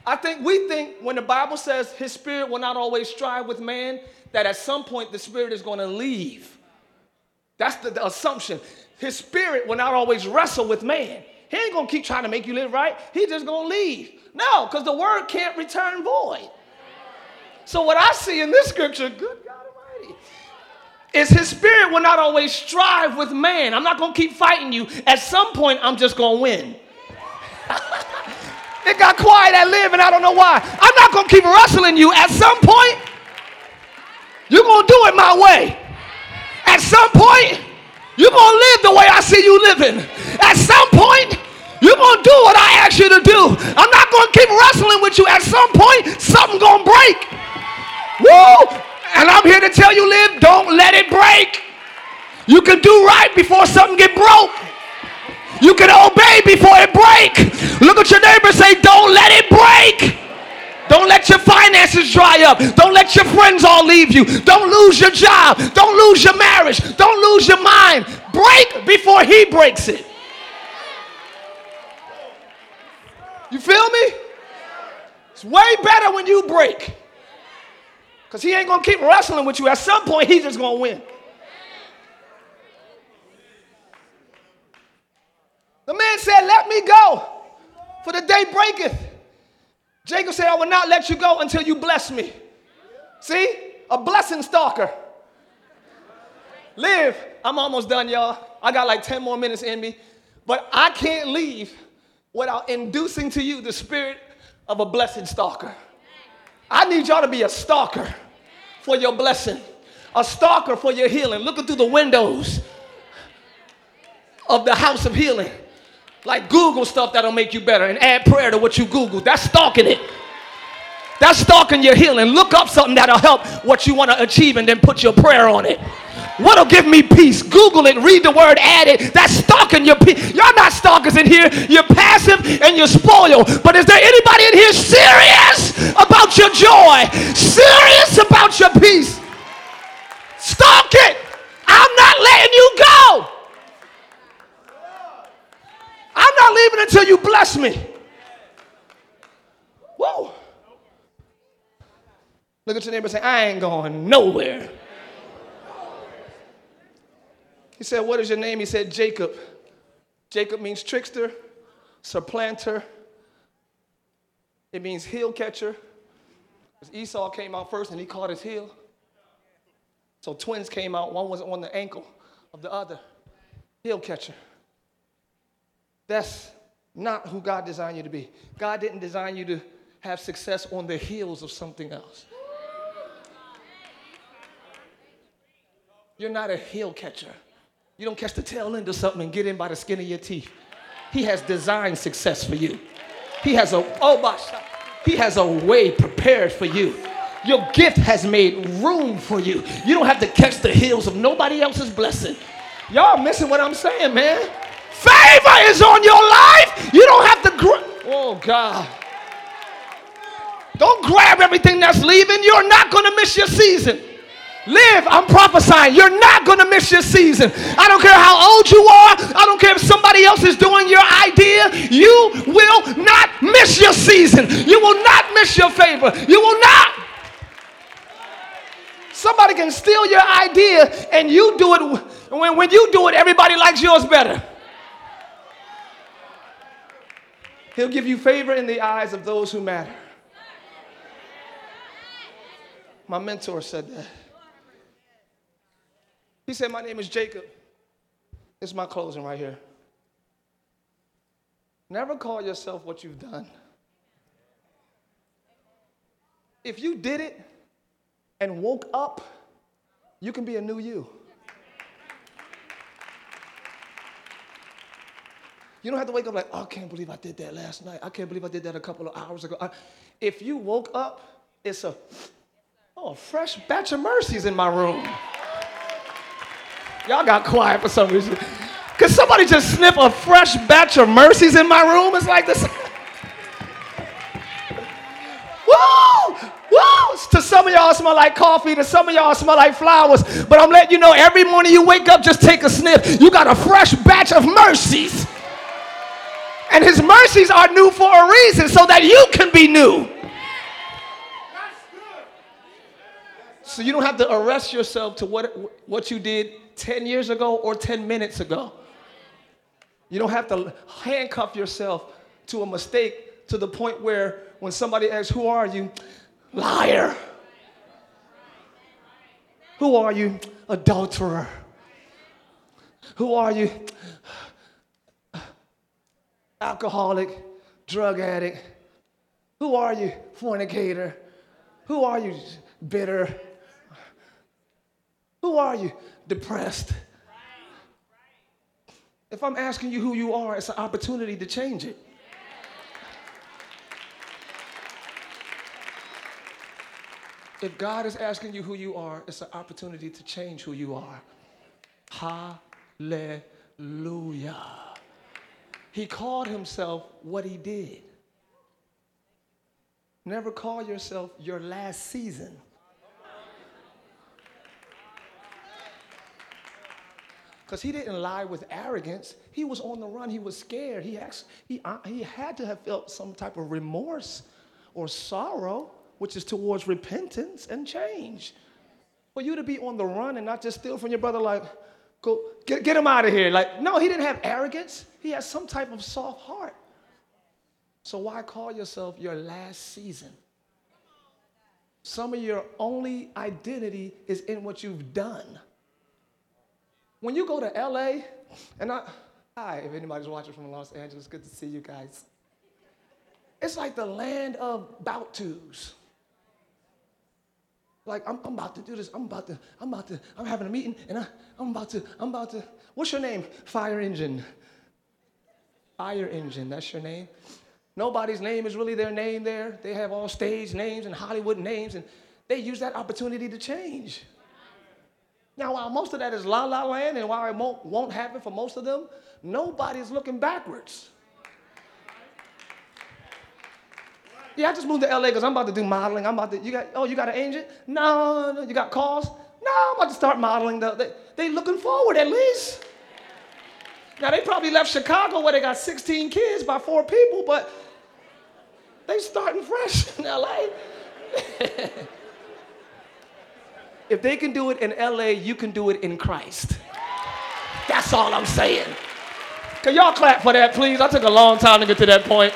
I think we think when the Bible says his spirit will not always strive with man, that at some point the spirit is going to leave. That's the, the, assumption. His spirit will not always wrestle with man. He ain't to keep trying to make you live right. He just to leave. No, because the word can't return void. So, what I see in this scripture, good God Almighty, is his spirit will not always strive with man. I'm not to keep fighting you. At some point, I'm just to win. [LAUGHS] it got quiet at live, and I don't know why. I'm not to keep wrestling you. At some point, you're to do it my way. At some point, you're going to live the way I see you living. At some point, you're going to do what I ask you to do. I'm not going to keep wrestling with you. At some point, something going to break. Woo! And I'm here to tell you, live, don't let it break. You can do right before something get broke. You can obey before it break. Look at your neighbor say, don't let it break. Don't let your finances dry up. Don't let your friends all leave you. Don't lose your job. Don't lose your marriage. Don't lose your mind. Break before he breaks it. You feel me? It's way better when you break. Because he ain't going to keep wrestling with you. At some point, he's just going to win. The man said, Let me go, for the day breaketh. Jacob said, I will not let you go until you bless me. See? A blessing stalker. Live. I'm almost done, y'all. I got like 10 more minutes in me. But I can't leave without inducing to you the spirit of a blessed stalker. I need y'all to be a stalker. for your blessing, a stalker for your healing, looking through the windows of the house of healing. Like Google stuff that'll make you better and add prayer to what you Google. That's stalking it. That's stalking your healing. Look up something that'll help what you want to achieve and then put your prayer on it. What'll give me peace? Google it, read the word, add it. That's stalking your peace. Y'all not stalkers in here. You're passive and you're spoiled. But is there anybody in here serious about your joy? Serious about your peace? Stalk it. I'm not letting you go. I'm not leaving until you bless me. Whoa. Look at your neighbor and say, I ain't going nowhere. He said, What is your name? He said, Jacob. Jacob means trickster, supplanter. It means heel catcher. Esau came out first and he caught his heel. So twins came out. One was on the ankle of the other. Heel catcher. That's not who God designed you to be. God didn't design you to have success on the heels of something else. You're not a heel catcher. You don't catch the tail end of something and get in by the skin of your teeth. He has designed success for you. He has a oh my he has a way prepared for you. Your gift has made room for you. You don't have to catch the heels of nobody else's blessing. Y'all missing what I'm saying, man. Favor is on your life. You don't have to gr- Oh God. Don't grab everything that's leaving. You're not going to miss your season. Live, I'm prophesying. You're not going to miss your season. I don't care how old you are. I don't care if somebody else is doing your idea. You will not miss your season. You will not miss your favor. You will not. Somebody can steal your idea and you do it. When, when you do it, everybody likes yours better. He'll give you favor in the eyes of those who matter. My mentor said that. He said, My name is Jacob. It's my closing right here. Never call yourself what you've done. If you did it and woke up, you can be a new you. You don't have to wake up like, oh, I can't believe I did that last night. I can't believe I did that a couple of hours ago. if you woke up, it's a, oh, a fresh batch of mercies in my room. Y'all got quiet for some reason. Could somebody just sniff a fresh batch of mercies in my room? It's like this. [LAUGHS] Woo! Woo! To some of y'all smell like coffee, to some of y'all smell like flowers. But I'm letting you know every morning you wake up, just take a sniff. You got a fresh batch of mercies. And his mercies are new for a reason, so that you can be new. So you don't have to arrest yourself to what, what you did 10 years ago or 10 minutes ago. You don't have to handcuff yourself to a mistake to the point where when somebody asks, Who are you? Liar. Who are you? Adulterer. Who are you? Alcoholic, drug addict. Who are you? Fornicator. Who are you? Bitter. Who are you? depressed. If I'm asking you who you are, it's an opportunity to change it. If God is asking you who you are, it's an opportunity to change who you are. Hallelujah. He called himself what he did. Never call yourself your last season. because he didn't lie with arrogance. He was on the run. He was scared. He, actually, he, uh, he had to have felt some type of remorse or sorrow, which is towards repentance and change. For you to be on the run and not just steal from your brother, like, go get, get him out of here. Like, no, he didn't have arrogance. He has some type of soft heart. So why call yourself your last season? Some of your only identity is in what you've done. When you go to LA, and I, hi, if anybody's watching from Los Angeles, good to see you guys. It's like the land of bout twos. Like, I'm, I'm about to do this. I'm about to, I'm about to, I'm having a meeting and I, I'm about to, I'm about to, what's your name? Fire engine. Fire engine, that's your name. Nobody's name is really their name there. They have all stage names and Hollywood names, and they use that opportunity to change. Now, while most of that is la la land and while it won't, won't happen for most of them, nobody's looking backwards. Yeah, I just moved to LA because I'm about to do modeling. I'm about to, you got, oh, you got an agent? No, no, you got calls? No, I'm about to start modeling. Though They, they looking forward at least. Now, they probably left Chicago where they got 16 kids by four people, but they starting fresh [LAUGHS] in LA. if they can do it in LA, you can do it in Christ. That's all I'm saying. Can y'all clap for that, please? I took a long time to get to that point.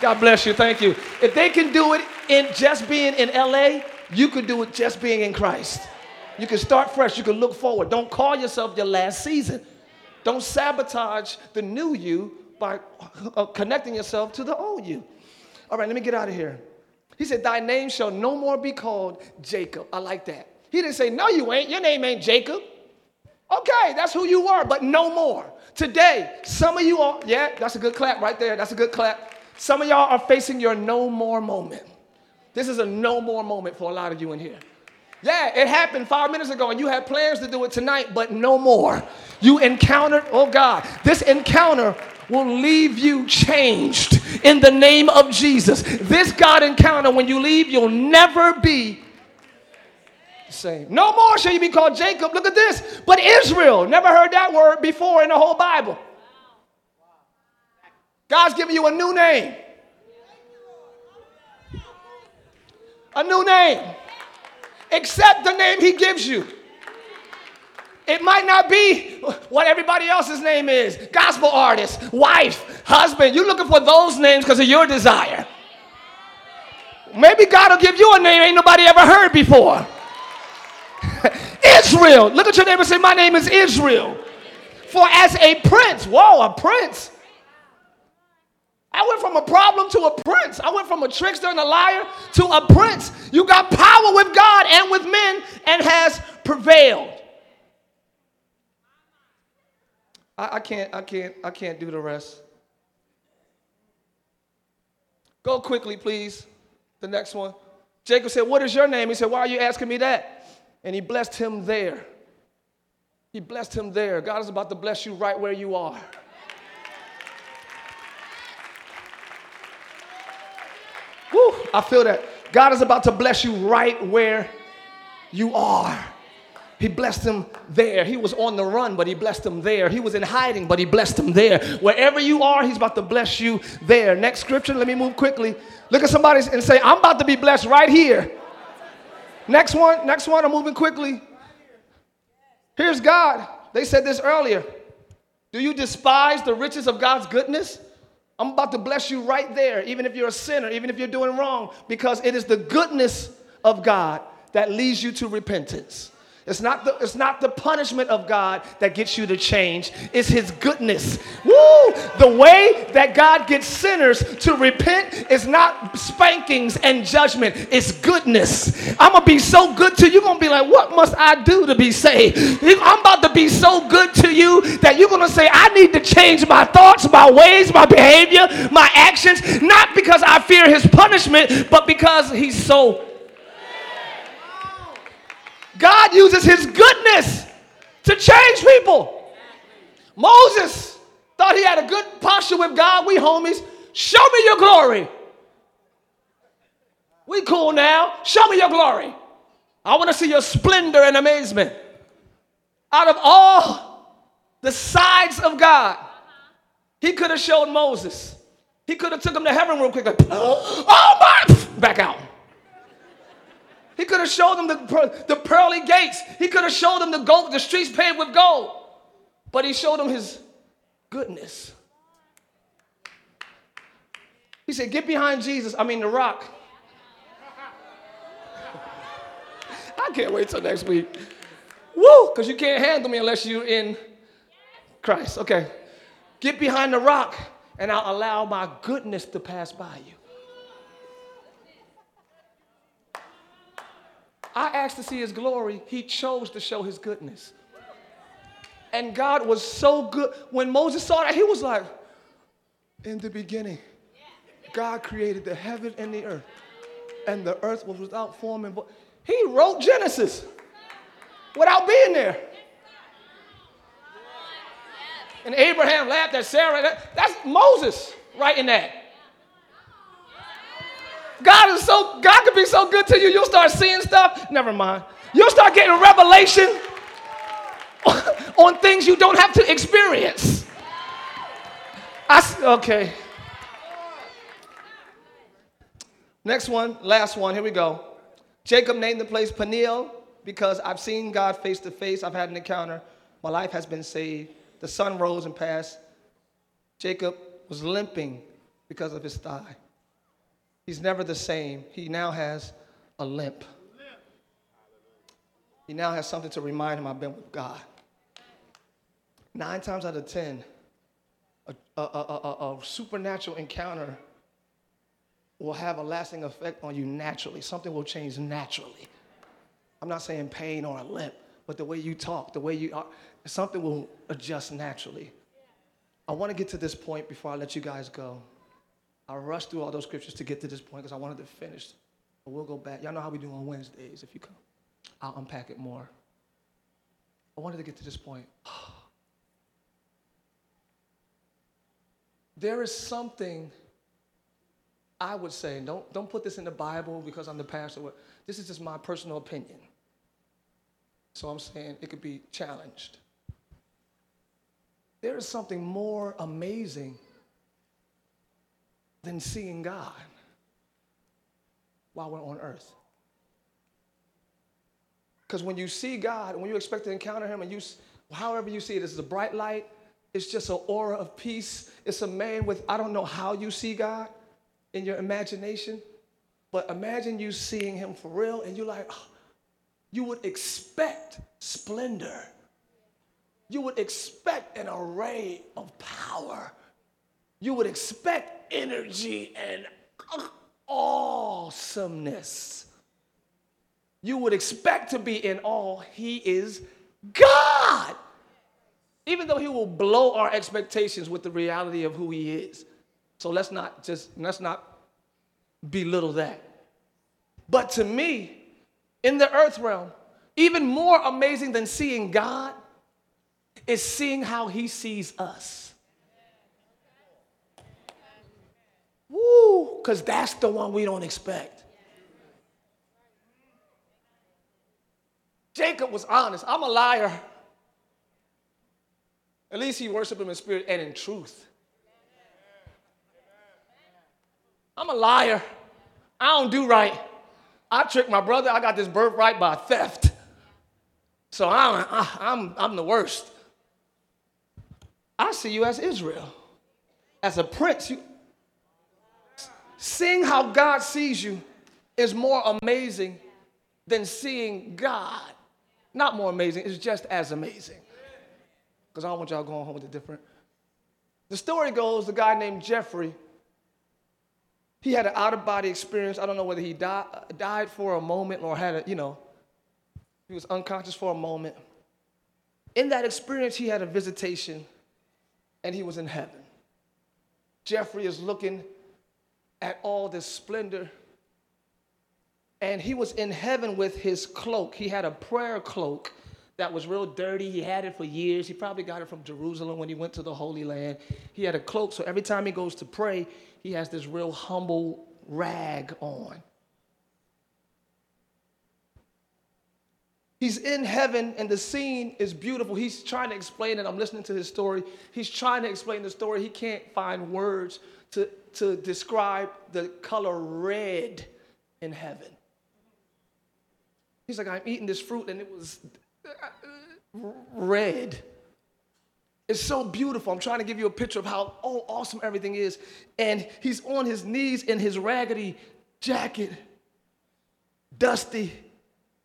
God bless you. Thank you. If they can do it in just being in LA, you can do it just being in Christ. You can start fresh. You can look forward. Don't call yourself your last season. Don't sabotage the new you by uh, connecting yourself to the old you. All right, let me get out of here. He said, Thy name shall no more be called Jacob. I like that. He didn't say, No, you ain't. Your name ain't Jacob. Okay, that's who you were, but no more. Today, some of you are, yeah, that's a good clap right there. That's a good clap. Some of y'all are facing your no more moment. This is a no more moment for a lot of you in here. Yeah, it happened five minutes ago and you had plans to do it tonight, but no more. You encountered, oh God, this encounter will leave you changed in the name of Jesus. This God encounter, when you leave, you'll never be the same. No more shall you be called Jacob. Look at this. But Israel, never heard that word before in the whole Bible. God's giving you a new name. A new name. Accept the name He gives you. It might not be what everybody else's name is gospel artist, wife, husband. You're looking for those names because of your desire. Maybe God will give you a name ain't nobody ever heard before. [LAUGHS] Israel. Look at your neighbor and say, My name is Israel. For as a prince, whoa, a prince. I went from a problem to a prince. I went from a trickster and a liar to a prince. You got power with God and with men and has prevailed. I, I can't, I can't, I can't do the rest. Go quickly, please. The next one. Jacob said, What is your name? He said, Why are you asking me that? And he blessed him there. He blessed him there. God is about to bless you right where you are. Woo, I feel that. God is about to bless you right where you are. He blessed him there. He was on the run, but he blessed him there. He was in hiding, but he blessed him there. Wherever you are, he's about to bless you there. Next scripture, let me move quickly. Look at somebody and say, I'm about to be blessed right here. Next one, next one, I'm moving quickly. Here's God. They said this earlier. Do you despise the riches of God's goodness? I'm about to bless you right there, even if you're a sinner, even if you're doing wrong, because it is the goodness of God that leads you to repentance. It's not, the, it's not the punishment of God that gets you to change. It's his goodness. Woo! The way that God gets sinners to repent is not spankings and judgment. It's goodness. I'm to be so good to you. You're to be like, what must I do to be saved? I'm about to be so good to you that you're to say, I need to change my thoughts, my ways, my behavior, my actions, not because I fear his punishment, but because he's so God uses his goodness to change people. Moses thought he had a good posture with God. We homies. Show me your glory. We cool now. Show me your glory. I want to see your splendor and amazement. Out of all the sides of God, he could have showed Moses. He could have took him to heaven real quick. Like, [GASPS] oh my! Back out. He could have showed them the, the pearly gates. He could have showed them the gold, the streets paved with gold. But he showed them his goodness. He said, Get behind Jesus, I mean, the rock. [LAUGHS] I can't wait till next week. Woo, because you can't handle me unless you're in Christ. Okay. Get behind the rock, and I'll allow my goodness to pass by you. I asked to see his glory. He chose to show his goodness. And God was so good. When Moses saw that, he was like, In the beginning, God created the heaven and the earth, and the earth was without form and void. He wrote Genesis without being there. And Abraham laughed at Sarah. That's Moses writing that. God is so God could be so good to you, you'll start seeing stuff. Never mind. You'll start getting revelation [LAUGHS] on things you don't have to experience. I, okay. Next one, last one. Here we go. Jacob named the place Peniel because I've seen God face to face. I've had an encounter. My life has been saved. The sun rose and passed. Jacob was limping because of his thigh. He's never the same. He now has a limp. He now has something to remind him I've been with God. Nine times out of ten, a, a, a, a, supernatural encounter will have a lasting effect on you naturally. Something will change naturally. I'm not saying pain or a limp, but the way you talk, the way you are, something will adjust naturally. I want to get to this point before I let you guys go. I rushed through all those scriptures to get to this point because I wanted to finish. But we'll go back. Y'all know how we do on Wednesdays if you come. I'll unpack it more. I wanted to get to this point. [SIGHS] there is something I would say, don't, don't put this in the Bible because I'm the pastor. This is just my personal opinion. So I'm saying it could be challenged. There is something more amazing than seeing God while we're on earth. Because when you see God, when you expect to encounter Him, and you, however you see it, it's a bright light, it's just an aura of peace. It's a man with, I don't know how you see God in your imagination, but imagine you seeing Him for real, and you're like, oh, you would expect splendor. You would expect an array of power. You would expect energy and awesomeness. You would expect to be in awe. He is God. Even though he will blow our expectations with the reality of who he is. So let's not just let's not belittle that. But to me, in the earth realm, even more amazing than seeing God is seeing how he sees us. Because that's the one we don't expect. Jacob was honest. I'm a liar. At least he worshiped him in spirit and in truth. I'm a liar. I don't do right. I tricked my brother. I got this birthright by theft. So I'm, I'm, I'm the worst. I see you as Israel, as a prince. You, seeing how God sees you is more amazing than seeing God. Not more amazing, it's just as amazing. Because I don't want y'all going home with a different. The story goes the guy named Jeffrey, he had an out of body experience. I don't know whether he died, died for a moment or had a, you know, he was unconscious for a moment. In that experience, he had a visitation and he was in heaven. Jeffrey is looking at all this splendor. And he was in heaven with his cloak. He had a prayer cloak that was real dirty. He had it for years. He probably got it from Jerusalem when he went to the Holy Land. He had a cloak, so every time he goes to pray, he has this real humble rag on. He's in heaven and the scene is beautiful. He's trying to explain it. I'm listening to his story. He's trying to explain the story. He can't find words to, to describe the color red in heaven. He's like, I'm eating this fruit and it was uh, uh, red. It's so beautiful. I'm trying to give you a picture of how oh, awesome everything is. And he's on his knees in his raggedy jacket, dusty,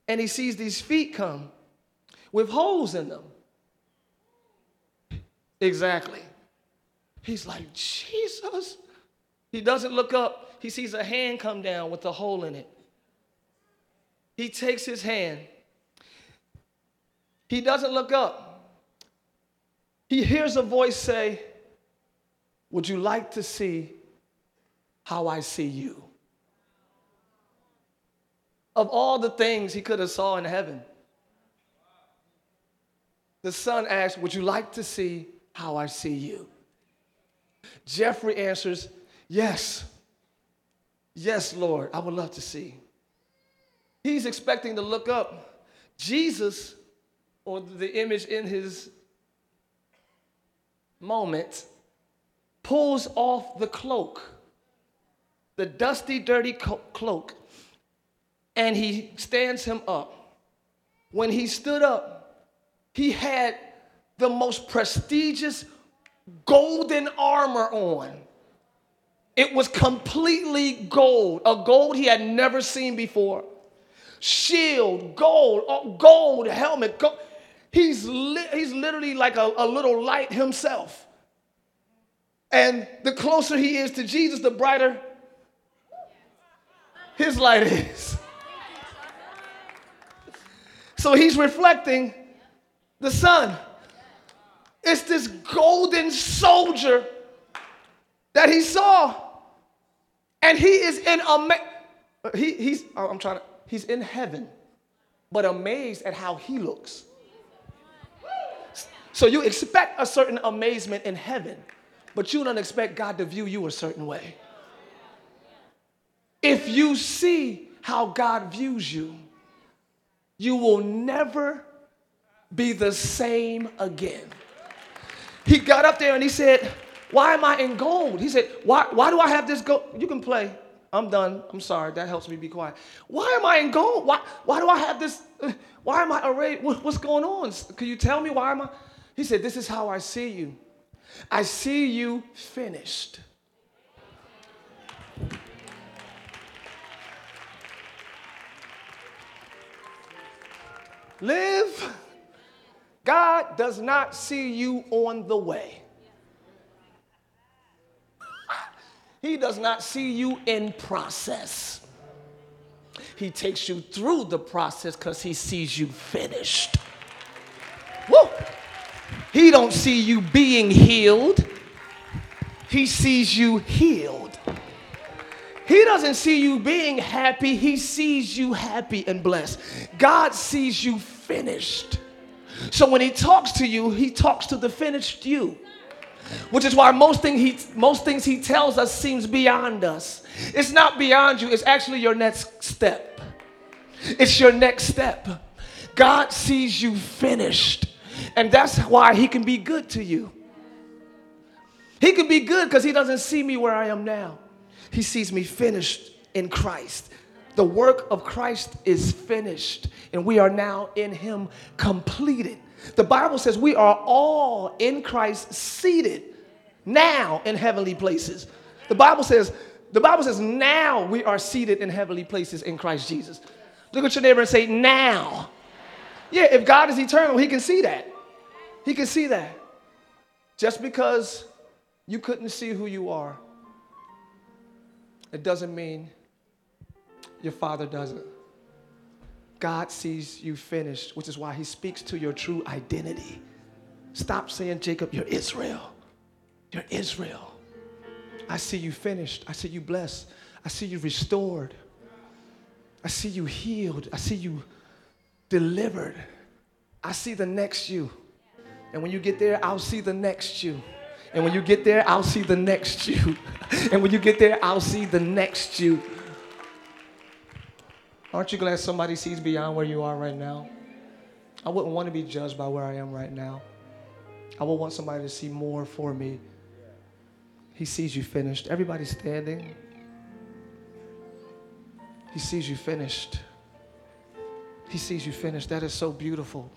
and he sees these feet come with holes in them. Exactly. He's like, Jesus. He doesn't look up. He sees a hand come down with a hole in it. he takes his hand. He doesn't look up. He hears a voice say, Would you like to see how I see you? Of all the things he could have saw in heaven, the son asks, Would you like to see how I see you? Jeffrey answers, Yes. Yes, Lord, I would love to see. He's expecting to look up. Jesus, or the image in his moment, pulls off the cloak, the dusty, dirty cloak, and he stands him up. When he stood up, he had the most prestigious golden armor on. It was completely gold, a gold he had never seen before. Shield, gold, gold helmet. Gold. He's, li- he's literally like a, a little light himself. And the closer he is to Jesus, the brighter his light is. So he's reflecting the sun. It's this golden soldier that he saw. And he is in ama- he, he's oh, I'm trying to he's in heaven, but amazed at how he looks. So you expect a certain amazement in heaven, but you don't expect God to view you a certain way. If you see how God views you, you will never be the same again. He got up there and he said, Why am I in gold? He said, Why, why do I have this gold? You can play. I'm done. I'm sorry. That helps me be quiet. Why am I in gold? Why, why do I have this? [LAUGHS] Why am I arrayed? What, what's going on? Can you tell me why am I? He said, This is how I see you. I see you finished. Live God does not see you on the way. He does not see you in process. He takes you through the process because he sees you finished. Woo! He don't see you being healed. He sees you healed. He doesn't see you being happy. He sees you happy and blessed. God sees you finished. So when he talks to you, he talks to the finished you. Which is why most, thing he, most things he tells us seems beyond us. It's not beyond you, it's actually your next step. It's your next step. God sees you finished. And that's why he can be good to you. He can be good because he doesn't see me where I am now. He sees me finished in Christ. The work of Christ is finished, and we are now in Him completed. The Bible says we are all in Christ seated now in heavenly places. The Bible says, the Bible says now we are seated in heavenly places in Christ Jesus. Look at your neighbor and say, now. Yeah, if God is eternal, he can see that. He can see that. Just because you couldn't see who you are, it doesn't mean your father doesn't. God sees you finished, which is why he speaks to your true identity. Stop saying, Jacob, you're Israel. You're Israel. I see you finished. I see you blessed. I see you restored. I see you healed. I see you delivered. I see the next you. And when you get there, I'll see the next you. And when you get there, I'll see the next you. [LAUGHS] and when you get there, I'll see the next you. Aren't you glad somebody sees beyond where you are right now? I wouldn't want to be judged by where I am right now. I would want somebody to see more for me. He sees you finished. Everybody standing. He sees you finished. He sees you finished. That is so beautiful.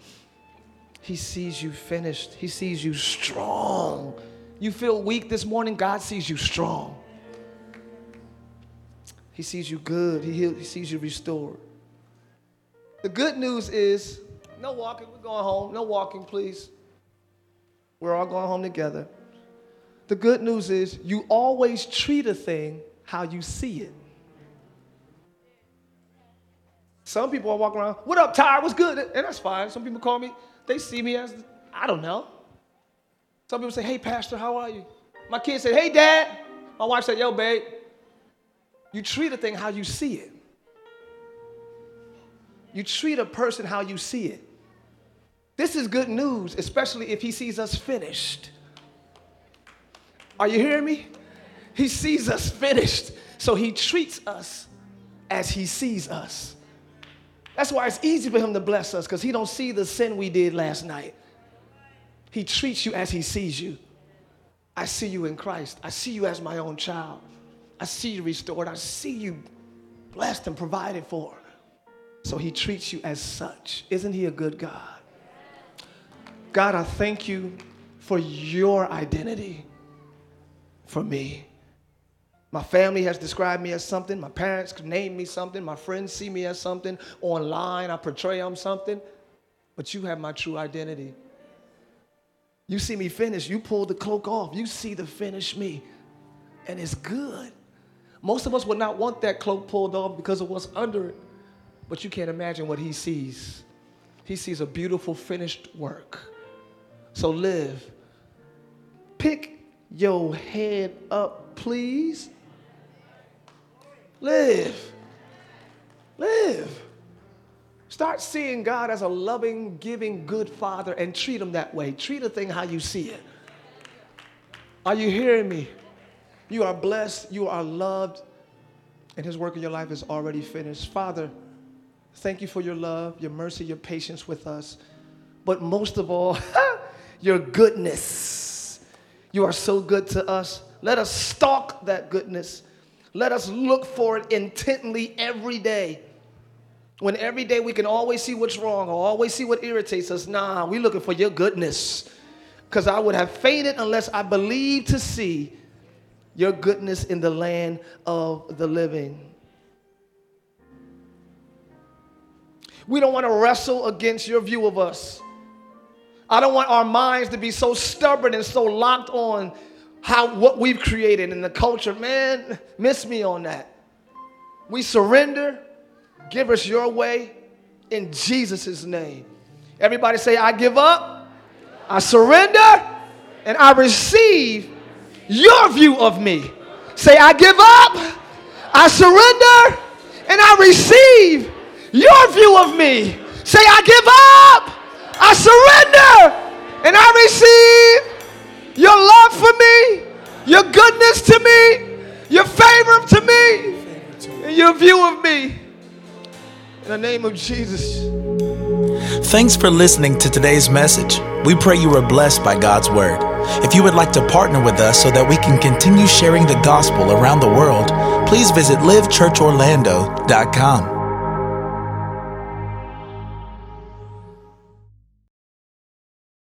He sees you finished. He sees you strong. You feel weak this morning, God sees you strong. He sees you good. He, he sees you restored. The good news is no walking. We're going home. No walking, please. We're all going home together. The good news is you always treat a thing how you see it. Some people are walking around, what up, Tye? What's good? And that's fine. Some people call me, they see me as, I don't know. Some people say, hey, Pastor, how are you? My kids say, hey, Dad. My wife said, yo, babe. You treat a thing how you see it. You treat a person how you see it. This is good news, especially if he sees us finished. Are you hearing me? He sees us finished, so he treats us as he sees us. That's why it's easy for him to bless us because he don't see the sin we did last night. He treats you as he sees you. I see you in Christ. I see you as my own child. I see you restored. I see you blessed and provided for. So he treats you as such. Isn't he a good God? God, I thank you for your identity for me. My family has described me as something. My parents name me something. My friends see me as something. Online, I portray them something. But you have my true identity. You see me finish, you pull the cloak off. You see the finish me. And it's good. Most of us would not want that cloak pulled off because of what's under it. But you can't imagine what he sees. He sees a beautiful finished work. So live. Pick your head up, please. Live. Live. Start seeing God as a loving, giving, good father and treat him that way. Treat a thing how you see it. Are you hearing me? You are blessed, you are loved, and his work in your life is already finished. Father, thank you for your love, your mercy, your patience with us. But most of all, [LAUGHS] your goodness. You are so good to us. Let us stalk that goodness let us look for it intently every day. When every day we can always see what's wrong or always see what irritates us. Nah, we're looking for your goodness. Because I would have fainted unless I believed to see your goodness in the land of the living. We don't want to wrestle against your view of us. I don't want our minds to be so stubborn and so locked on how what we've created in the culture, man, miss me on that. We surrender, give us your way in Jesus' name. Everybody say, I give up, I surrender, and I receive your view of me. Say, I give up, I surrender, and I receive your view of me. Say, I give up, I surrender, and I receive your love for me, your goodness to me, your favor to me, and your view of me. In the name of Jesus. Thanks for listening to today's message. We pray you were blessed by God's word. If you would like to partner with us so that we can continue sharing the gospel around the world, please visit livechurchorlando.com.